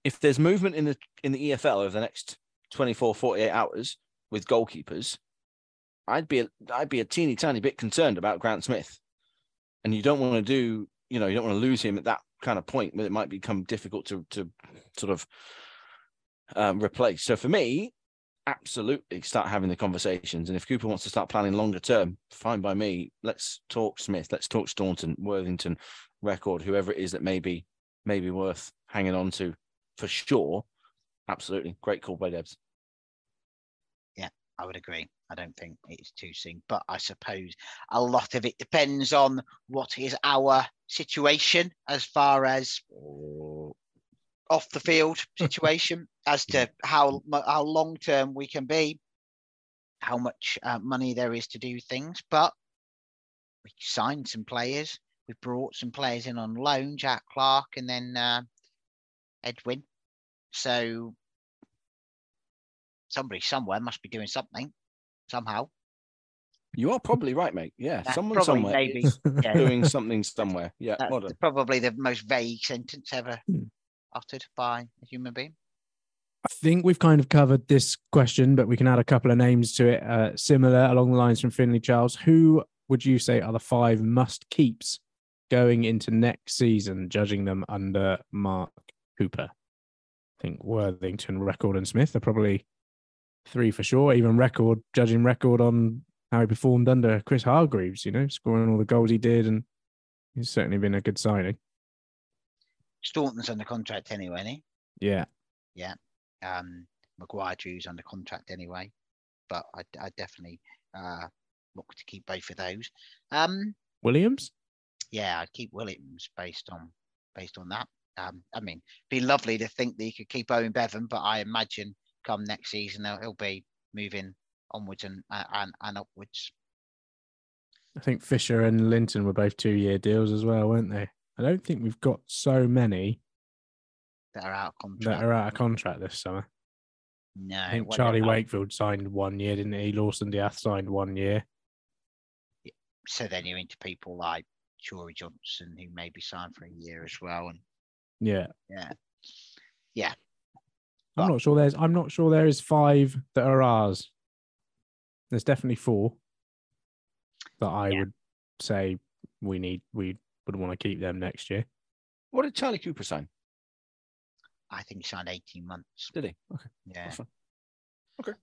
if there's movement in the in the EFL over the next 24, 48 hours with goalkeepers, I'd be a, I'd be a teeny tiny bit concerned about Grant Smith. And you don't want to do, you know, you don't want to lose him at that kind of point where it might become difficult to to sort of um, replace. So for me, absolutely start having the conversations. And if Cooper wants to start planning longer term, fine by me. Let's talk Smith. Let's talk Staunton, Worthington, Reckord, whoever it is that may be maybe worth hanging on to for sure. Absolutely. Great call by Debs. Yeah, I would agree i don't think it's too soon but i suppose a lot of it depends on what is our situation as far as off the field situation as to how how long term we can be how much uh, money there is to do things but we signed some players we brought some players in on loan jack clark and then uh, edwin so somebody somewhere must be doing something somehow You are probably right, mate. Yeah. That's Someone probably somewhere maybe is yeah, doing something somewhere. Yeah. that's probably the most vague sentence ever Hmm. Uttered by a human being I think we've kind of covered this question, but we can add a couple of names to it, uh, similar along the lines from Finley Charles. Who would you say are the five must keeps going into next season, judging them under Mark Cooper? I think Worthington, Reckord, and Smith are probably three for sure. Even Reckord, judging Reckord on how he performed under Chris Hargreaves, you know, scoring all the goals he did, and he's certainly been a good signing. Staunton's under contract anyway isn't he? Yeah. um, Maguire Drew's under contract anyway, but I, I definitely uh, look to keep both of those. Um, Williams? yeah, I'd keep Williams based on based on that. Um, I mean, be lovely to think that you could keep Owen Bevan, but I imagine come next season he'll, he'll be moving onwards and, uh, and and upwards. I think Fisher and Linton were both two year deals as well, weren't they? I don't think we've got so many that are out of contract. that are out of contract this summer. No, I think Charlie Wakefield signed one year, didn't he? Lawson D'Ath signed one year. So then you're into people like Jory Johnson, who may be signed for a year as well, and Yeah. yeah, yeah. I'm not sure there's I'm not sure there is five that are ours. There's definitely four that I Yeah. would say we need we would want to keep them next year. What did Charlie Cooper sign? I think he signed 18 months. Did he? Okay. Yeah, Okay.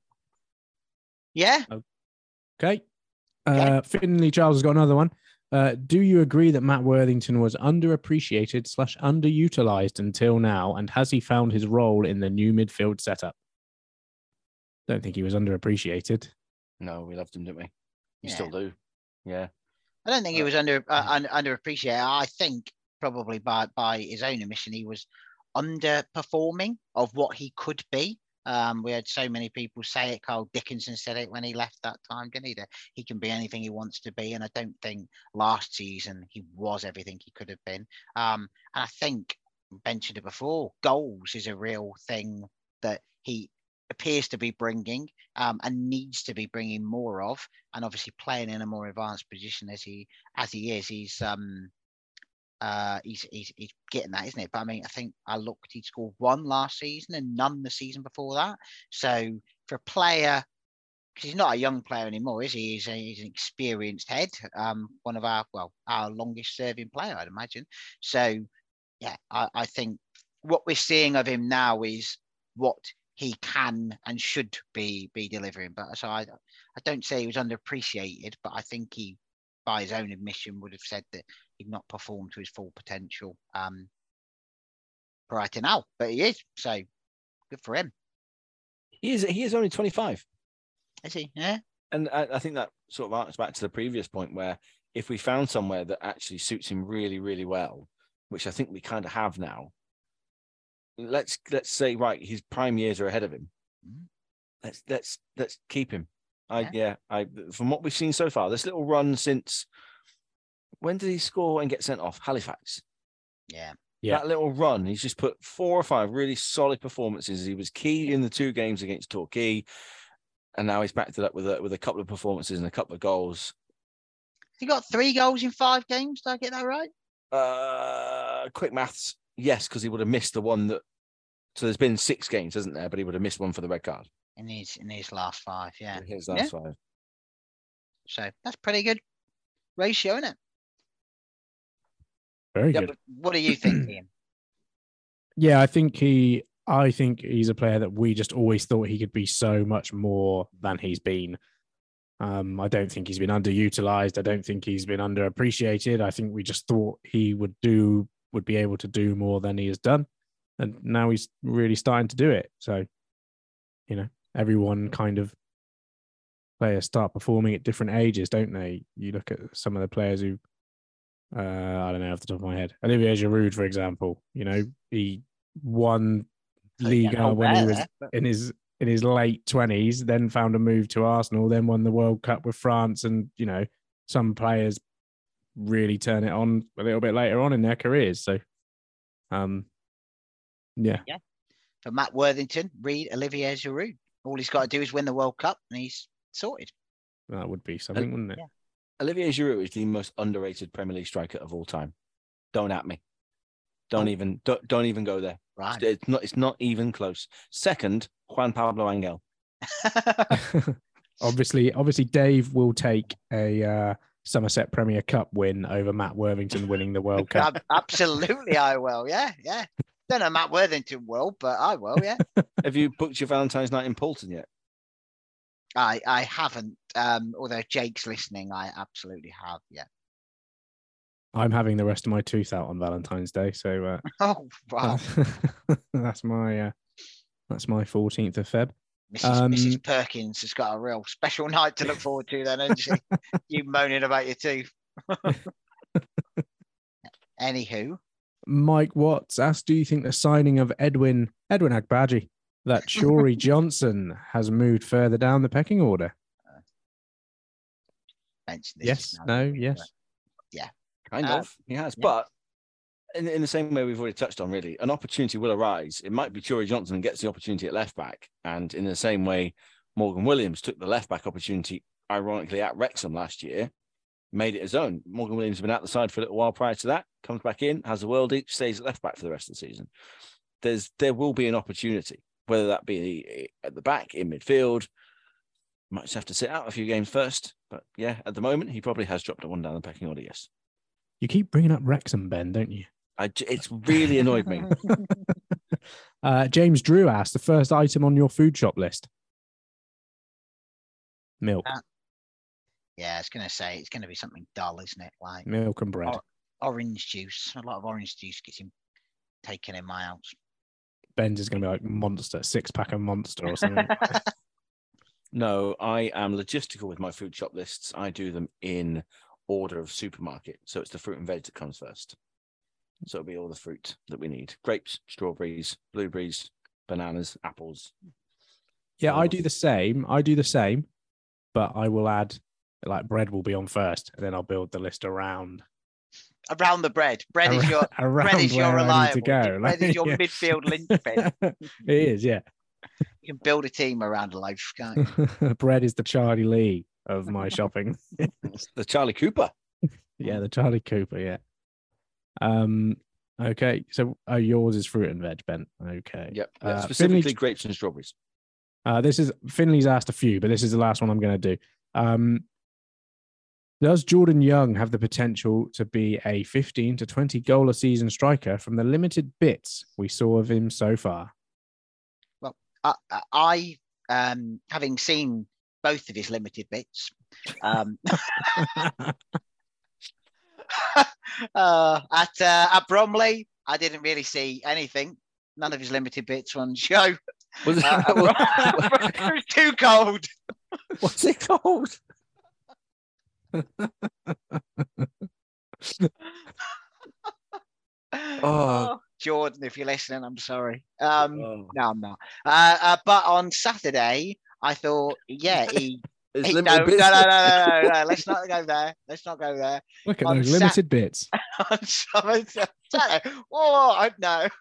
yeah. Okay. Uh, Finley Charles has got another one. Uh, do you agree that Matt Worthington was underappreciated slash underutilized until now, and has he found his role in the new midfield setup? Don't think he was underappreciated. No, we loved him, didn't we? We Yeah. still do. Yeah. I don't think he was under uh, un, underappreciated. I think probably by by his own admission, he was underperforming of what he could be. Um, we had so many people say it. Carl Dickinson said it when he left that time, didn't he? That he can be anything he wants to be, and I don't think last season he was everything he could have been. Um, and I think mentioned it before. Goals is a real thing that he appears to be bringing um, and needs to be bringing more of, and obviously playing in a more advanced position as he as he is. He's um uh he's he's, he's getting that, isn't it? But I mean, I think I looked, he scored one last season and none the season before that. So for a player. Because he's not a young player anymore, is he? He's, a, he's an experienced head, um, one of our well, our longest serving player, I'd imagine. So, yeah, I, I think what we're seeing of him now is what he can and should be be delivering. But so I, I don't say he was underappreciated, but I think he, by his own admission, would have said that he'd not performed to his full potential um, prior to now. But he is, so good for him. He is he is only 25. Is he? Yeah. And I, I think that sort of arcs back to the previous point where if we found somewhere that actually suits him really, really well, which I think we kind of have now, let's let's say right, his prime years are ahead of him. Mhm. Let's let's let's keep him. I Yeah. yeah, I from what we've seen so far, this little run since when did he score and get sent off? Halifax. Yeah. Yeah. That little run, he's just put four or five really solid performances. He was key in the two games against Torquay, and now he's backed it up with a, with a couple of performances and a couple of goals. He got three goals in five games. Did I get that right? Uh, quick maths, yes, because he would have missed the one that. So there's been six games, hasn't there? But he would have missed one for the red card. In his in his last five, yeah. His Yeah. last five. So that's pretty good ratio, isn't it? Very Yeah, good. what do you think, Ian? Yeah, I think he. I think he's a player that we just always thought he could be so much more than he's been. Um, I don't think he's been underutilized. I don't think he's been underappreciated. I think we just thought he would do would be able to do more than he has done, and now he's really starting to do it. So, you know, everyone kind of players start performing at different ages, don't they? You look at some of the players who uh, I don't know off the top of my head. Olivier Giroud, for example, you know, he won Liga when he was in his in his late twenties, then found a move to Arsenal, then won the World Cup with France, and you know, some players really turn it on a little bit later on in their careers. So, um, yeah, Yeah. For Matt Worthington, read Olivier Giroud. All he's got to do is win the World Cup, and he's sorted. that would be something, wouldn't it? yeah. Olivier Giroud is the most underrated Premier League striker of all time. Don't at me. Don't Oh. even don't, don't even go there. Right. It's not it's not even close. Second, Juan Pablo Angel. obviously, obviously, Dave will take a uh, Somerset Premier Cup win over Matt Worthington winning the World Cup. Absolutely, I will. Yeah, yeah. Don't know Matt Worthington will, but I will. Yeah. Have you booked your Valentine's night in Poulton yet? I I haven't. Um, although Jake's listening, I absolutely have. Yeah. I'm having the rest of my tooth out on Valentine's Day, so uh, Oh wow. that's my uh, that's my 14th of Feb. Mrs. Um, Mrs. Perkins has got a real special night to look forward to, then, hasn't she? you moaning about your tooth. Anywho, Mike Watts asked, "Do you think the signing of Edwin Edwin Agbaji, that Shory Johnson has moved further down the pecking order?" mentioned this. Yes. No. Yes. Yeah. Kind Uh, of. He has. yeah. But in, in the same way we've already touched on, really, an opportunity will arise. It might be Tory Johnson gets the opportunity at left back. And in the same way, Morgan Williams took the left back opportunity, ironically, at Wrexham last year, made it his own. Morgan Williams has been out the side for a little while prior to that, comes back in, has a worldie, stays at left back for the rest of the season. There's there will be an opportunity, whether that be eh, at the back, in midfield. Might just have to sit out a few games first. But yeah, at the moment, he probably has dropped a one down the pecking order, yes. You keep bringing up Wrexham, Ben, don't you? I, j- it's really annoyed me. uh, James Drew asked the first item on your food shop list. Milk, Uh, Yeah, I was gonna say it's gonna be something dull, isn't it? Like milk and bread. or- orange juice. A lot of orange juice gets him taken in my house. Ben's is going to be like monster, six pack of monster or something. No, I am logistical with my food shop lists. I do them in order of supermarket. So it's the fruit and veg that comes first. So it'll be all the fruit that we need grapes, strawberries, blueberries, bananas, apples. yeah, I do the same. I do the same, but I will add like bread will be on first, and then I'll build the list around. Around the bread. Bread is your bread is your where to reliable. go. Bread is your yeah. midfield linchpin. it is, yeah. You can build a team around a loaf, can't you? bread is the Charlie Lee of my shopping. The Charlie Cooper. yeah, the Charlie Cooper. Yeah. Um. Okay, so uh, yours is fruit and veg, Ben. Okay. Yep. yeah, Uh, specifically Finley- grapes and strawberries. Uh, this is Finley's asked a few, but this is the last one I'm going to do. Um, does Jordan Young have the potential to be a 15 to 20 goal a season striker from the limited bits we saw of him so far? Well, I- I um having seen both of his limited bits, um uh, at uh, at Bromley, I didn't really see anything. None of his limited bits on show. Was it, Uh, it was too cold. what's it called? Oh, Jordan, if you're listening, I'm sorry. Um, Oh. no, I'm not. Uh, uh, but on Saturday, I thought, yeah, he. It's he no, no, no, no, no, no, no. Let's not go there. Let's not go there. Look at On those Sat- limited bits. on some- Saturday. Oh, I no.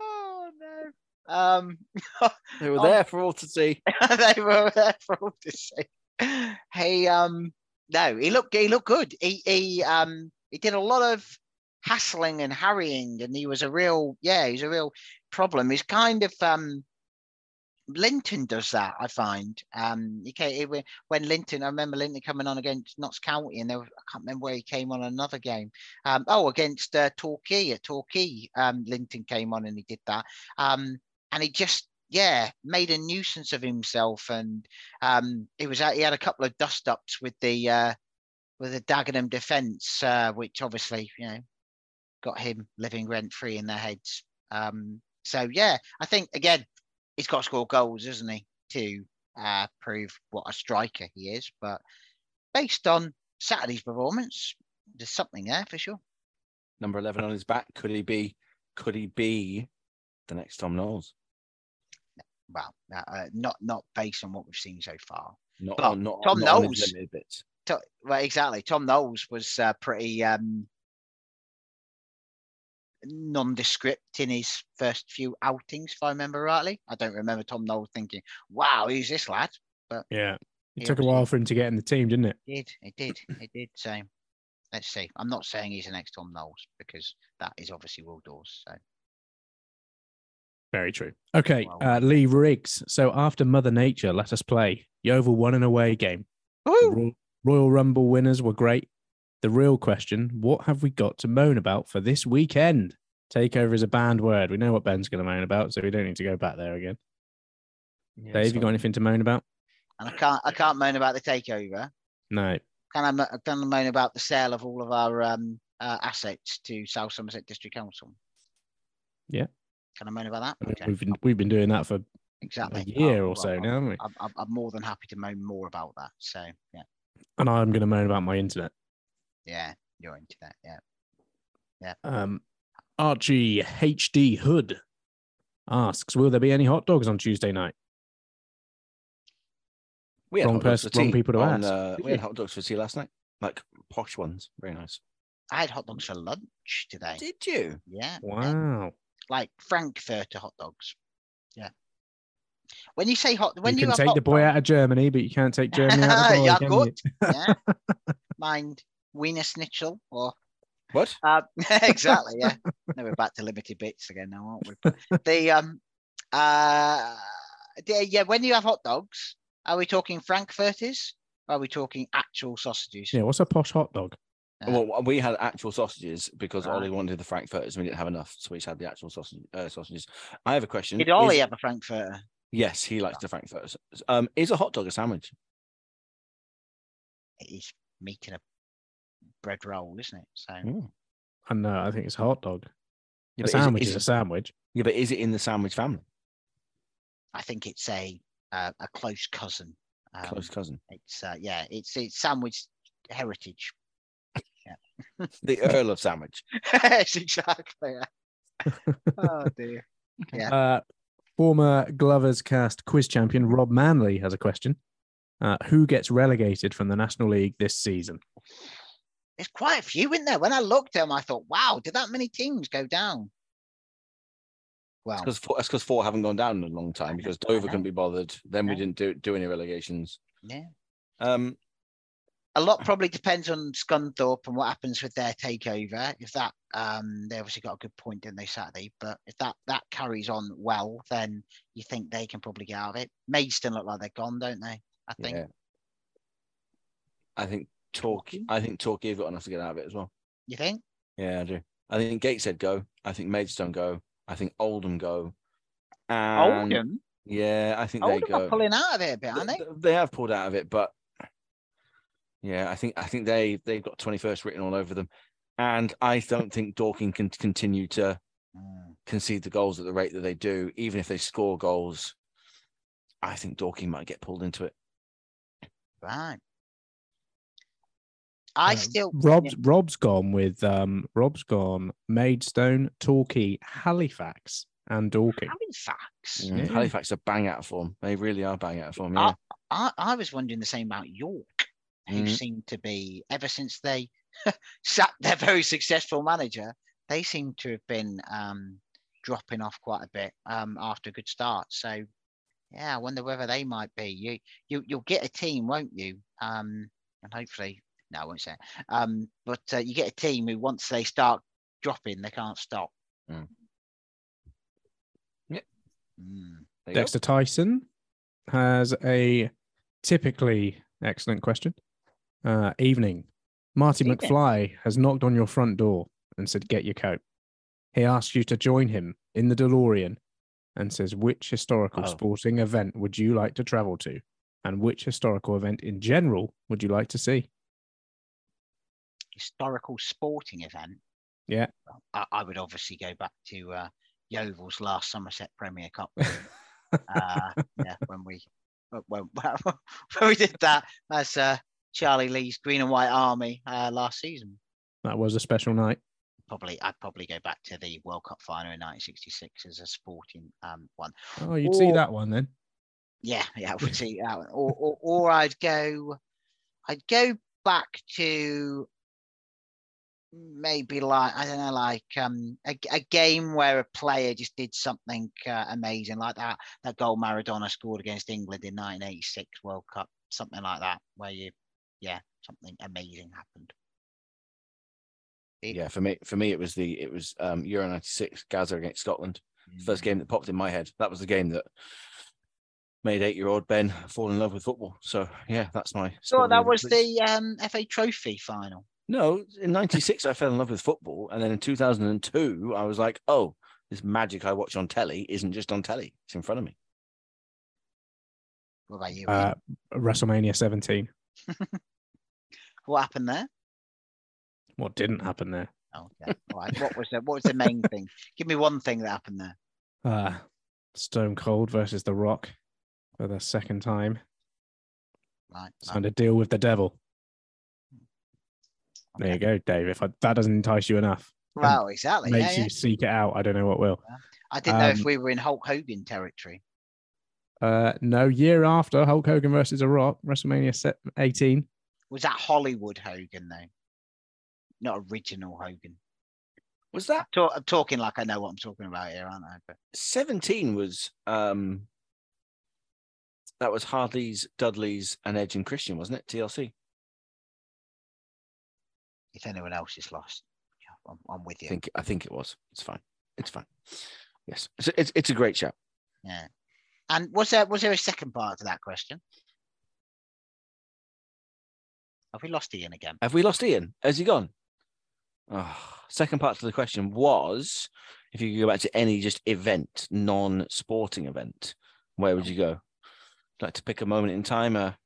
Oh no. Um, They were on- there for all to see. they were there for all to see. He um no, he looked he looked good. He he um he did a lot of hassling and harrying, and he was a real yeah, he's a real problem. He's kind of um Linton does that, I find. Um, he, when Linton, I remember Linton coming on against Notts County, and I can't remember where he came on another game. Um, oh, against uh, Torquay at Torquay, um, Linton came on and he did that. Um, and he just, yeah, made a nuisance of himself, and um, he was, he had a couple of dust ups with the uh, with the Dagenham defence, uh, which obviously, you know, got him living rent free in their heads. Um, so yeah, I think again, he's got to score goals, isn't he, to uh, prove what a striker he is. But based on Saturday's performance, there's something there for sure. Number 11 on his back. Could he be, could he be the next Tom Knowles? Well, uh, uh, not not based on what we've seen so far. Not, But on, not, Tom not Knowles-. To, well, exactly. Tom Knowles was uh, pretty um, nondescript in his first few outings, if I remember rightly. I don't remember Tom Knowles thinking, "Wow, who's this lad?" But yeah. It took a while for him to get in the team, didn't it? It did. It did. It did. So let's see. I'm not saying he's the next Tom Knowles because that is obviously Will Dawes. So Very true. Okay, uh, Lee Riggs. So after Mother Nature, let us play. Yeovil won an away game. Royal Rumble winners were great. The real question: What have we got to moan about for this weekend? Takeover is a banned word. We know what Ben's going to moan about, so we don't need to go back there again. Dave, you got anything to moan about? and I can't I can't moan about the takeover. No. Can I, can I moan about the sale of all of our um, uh, assets to South Somerset District Council? Yeah. Can I moan about that? I mean, Okay, we've been we've been doing that for exactly. a year Oh, or so well, now, haven't we? I'm, I'm, I'm more than happy to moan more about that. So yeah, And I'm going to moan about my internet. Yeah, you're into that. Yeah. Yeah. Um, Archie HD Hood asks, "Will there be any hot dogs on Tuesday night?" We had Wrong person- for wrong people to on, ask. Uh, we had hot dogs for tea last night, like posh ones. Very nice. I had hot dogs for lunch today. Did you? Yeah. yeah. Wow. Like Frankfurter hot dogs. Yeah. When you say hot, when you you, can take hot the boy dog- out of Germany, but you can't take Germany out of the boy, Yeah, can good. you? yeah. Mind Wiener Schnitzel or What? uh, exactly, yeah. now we're back to limited bits again now, aren't we? the um uh the- yeah, when you have hot dogs, are we talking Frankfurters? Or are we talking actual sausages? Yeah, what's a posh hot dog? Uh, Well, we had actual sausages because Ollie wanted the frankfurters and we didn't have enough, so we just had the actual sausage, uh, sausages. I have a question. Did Ollie Is- have a Frankfurter? Yes, he likes the frankfurters. Um, is a hot dog a sandwich? It is meat in a bread roll, isn't it? So Mm. I know. I think it's a hot dog. Yeah, a but is it- sandwich is is, a sandwich. Yeah, but is it in the sandwich family? I think it's a uh, a close cousin. Um, Close cousin. It's uh, yeah, it's it's sandwich heritage. The Earl of Sandwich. yes, exactly. yeah. oh dear. Yeah. Uh, former Glovers cast quiz champion Rob Manley has a question. Uh, who gets relegated from the National League this season? There's quite a few in there. When I looked at them, I thought, wow, did that many teams go down? Well, Because four, that's because four haven't gone down in a long time because Dover couldn't be bothered. Then we didn't do do any relegations. yeah. Um, A lot probably depends on Scunthorpe and what happens with their takeover. If that, um, they obviously got a good point, didn't they, Saturday? But if that that carries on well, then you think they can probably get out of it. Maidstone look like they're gone, don't they? I think. yeah. I think Torquay. I think Torquay have got enough to get out of it as well. You think? Yeah, I do. I think Gateshead go. I think Maidstone go. I think Oldham go. And Oldham. Yeah, I think they Oldham go. are pulling out of it a bit, aren't they? They have pulled out of it, but yeah, I think I think they they've got twenty first written all over them, and I don't think Dorking can continue to Mm. concede the goals at the rate that they do, even if they score goals. I think Dorking might get pulled into it. Right. I Uh, still Rob's Rob's gone with um Rob's gone Maidstone, Torquay, Halifax, and Dorking. Halifax. Mm, Yeah. Halifax are bang out of form. They really are bang out of form. Yeah. I, I, I was wondering the same about York, who Mhm. seem to be ever since they sacked their very successful manager, they seem to have been um, dropping off quite a bit um, after a good start. So yeah, I wonder whether they might be. You you you'll get a team, won't you? Um, and hopefully, no, I won't say. It. Um, but uh, you get a team who once they start dropping, they can't stop. Mm. Yeah. Mm. There you go. Dexter Tyson has a typically excellent question. Uh, evening. Marty Evening. McFly has knocked on your front door and said, Get your coat. He asks you to join him in the DeLorean and says, Which historical Oh. sporting event would you like to travel to? And which historical event in general would you like to see? Historical sporting event. Yeah. I, I would obviously go back to uh, Yeovil's last Somerset Premier Cup. uh, yeah, when we when, when we did that as uh, Charlie Lee's Green and White Army uh, last season. That was a special night. Probably, I'd probably go back to the World Cup final in 1966 as a sporting um, one. Oh, you'd see that one then. Yeah, yeah, I would see that one. Or, or, or I'd go, I'd go back to maybe like I don't know, like um a, a game where a player just did something uh, amazing, like that that goal Maradona scored against England in 1986 World Cup, something like that, where you, yeah, something amazing happened. It- Yeah, for me, for me, it was the it was um Euro '96 Gazza against Scotland. First game that popped in my head. That was the game that made eight-year-old Ben fall in love with football. So yeah, that's my. So that was the um, FA Trophy final. No, in '96 I fell in love with football, and then in 2002 I was like, oh, this magic I watch on telly isn't just on telly; it's in front of me. What about you? Uh, WrestleMania 17. what happened there? What didn't happen there? Oh, okay. All right. What was the what was the main thing? Give me one thing that happened there. Uh, Stone Cold versus The Rock for the second time. Right. right. A deal with the devil. There you go, Dave. If I, that doesn't entice you enough, Well, exactly. Makes yeah. you seek it out, I don't know what will. I didn't know if um, we were in Hulk Hogan territory. Uh, no, year after Hulk Hogan versus The Rock, WrestleMania set 18. Was that Hollywood Hogan though? Not original Hogan. Was that Talk, I'm talking like I know what I'm talking about here, aren't I? But 17 was um that was Hardy's, Dudley's, and Edge and Christian, wasn't it? TLC. If anyone else is lost, I'm, I'm with I you. think I think it was. It's fine. It's fine. Yes. It's it's, it's a great show. Yeah. And was there was there a second part to that question? Have we lost Ian again? Have we lost Ian? Has he gone? Oh, second part to the question was if you could go back to any just event, non-sporting event, where would you go? Like to pick a moment in time, a,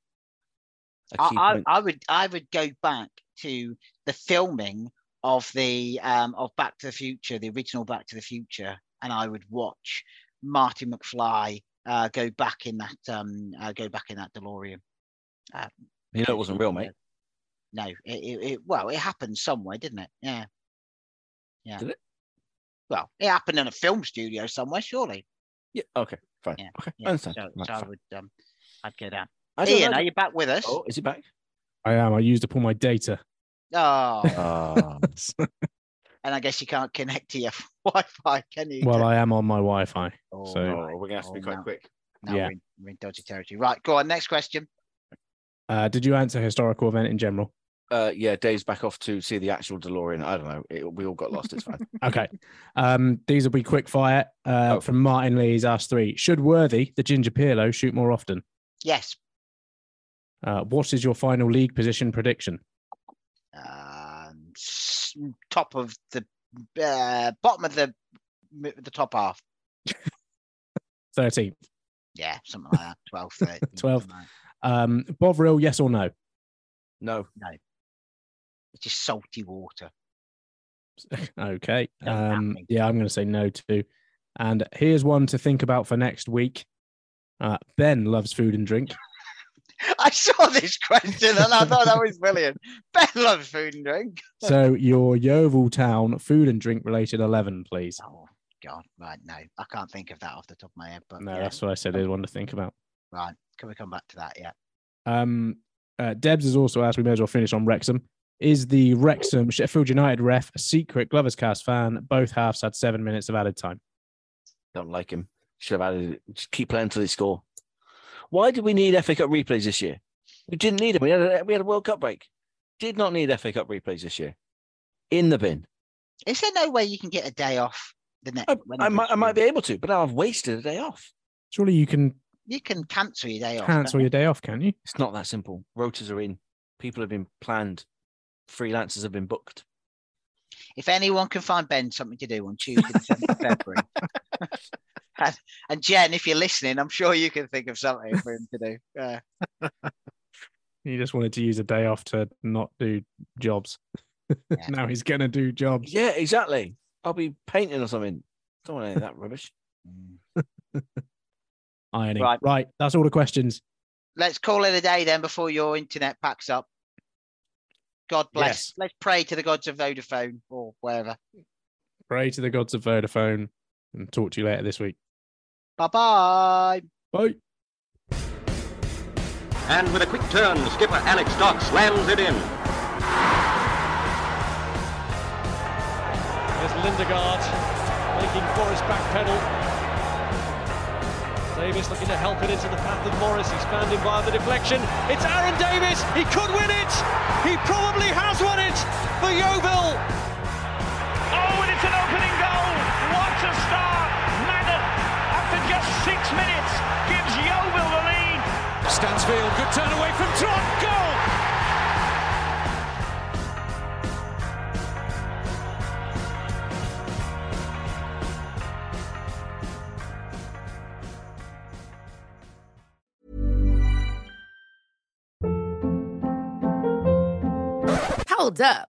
a I, I. I would I would go back to the filming of the um of Back to the Future, the original Back to the Future, and I would watch Marty McFly uh, go back in that um uh, go back in that DeLorean. Uh, you know it wasn't real, mate. no, it, it, it well it happened somewhere, didn't it? Yeah, yeah. Did it? Well, it happened in a film studio somewhere, surely. Yeah. Okay. Fine. Yeah, Okay. Yeah, I understand. So, Right, so I would um I'd go down. Ian, know. are you back with us? Oh, is he back? I am. I used up all my data. Oh, Ah. and I guess you can't connect to your Wi-Fi, can you? well, I am on my Wi Fi. Oh, so- right. oh, we're gonna have to be Oh, quite no. quick. Now Yeah. we're, in, we're in dodgy territory. Right, go on. Next question. Uh, did you answer historical event in general? Uh, yeah, Dave's back off to see the actual DeLorean. I don't know. It, we all got lost. It's fine. Okay. Um, these will be quick fire. Uh, Oh. From Martin Lee's Ask Three. Should Worthy, the Ginger Pirlo, shoot more often? Yes. Uh, what is your final league position prediction? Um, top of the uh, bottom of the the top half. 13th. Yeah, something like that. 12, 13, 12. something like Um, Bovril, yes or no? No. No. It's just salty water. Okay. Um, yeah, I'm going to say no too. And here's one to think about for next week. Uh, ben loves food and drink. I saw this question and I thought that was brilliant. Ben loves food and drink. So your Yeovil Town food and drink related 11, please. Oh God, right? No, I can't think of that off the top of my head. But No, yeah, that's what I said. There's one to think about. right. Can we come back to that? Yeah. Um, uh, Debs has also asked, we may as well finish on Wrexham. Is the Wrexham Sheffield United ref a secret Glovers cast fan? Both halves had seven minutes of added time. Don't like him. Should have added. Just keep playing till they score. Why did we need FA Cup replays this year? We didn't need them. We had a, we had a World Cup break. Did not need FA Cup replays this year. In the bin. Is there no way you can get a day off the next? I, I might I might be able to, but now I've wasted a day off. Surely you can You can cancel your day off. cancel can't your day off, can you? It's not that simple. Rotors are in. People have been planned. Freelancers have been booked. If anyone can find Ben something to do on Tuesday, the seventh of February, and, and Jen, if you're listening, I'm sure you can think of something for him to do. Yeah. He just wanted to use a day off to not do jobs. Yeah. now he's going to do jobs. Yeah, exactly. I'll be painting or something. Don't want any of that rubbish. Ironing. Right. Right. That's all the questions. Let's call it a day then before your internet packs up. God bless. Yes. Let's pray to the gods of Vodafone or wherever. Pray to the gods of Vodafone and talk to you later this week. Bye bye. Bye. And with a quick turn, skipper Alex Dock slams it in. There's Lindegaard making Forrest backpedal. Davis looking to help it into the path of Morris. He's found him via the deflection. It's Aaron Davis. He could win it. He probably has won it for Yeovil. Stansfield, good turn away from Trot. Goal. Hold up.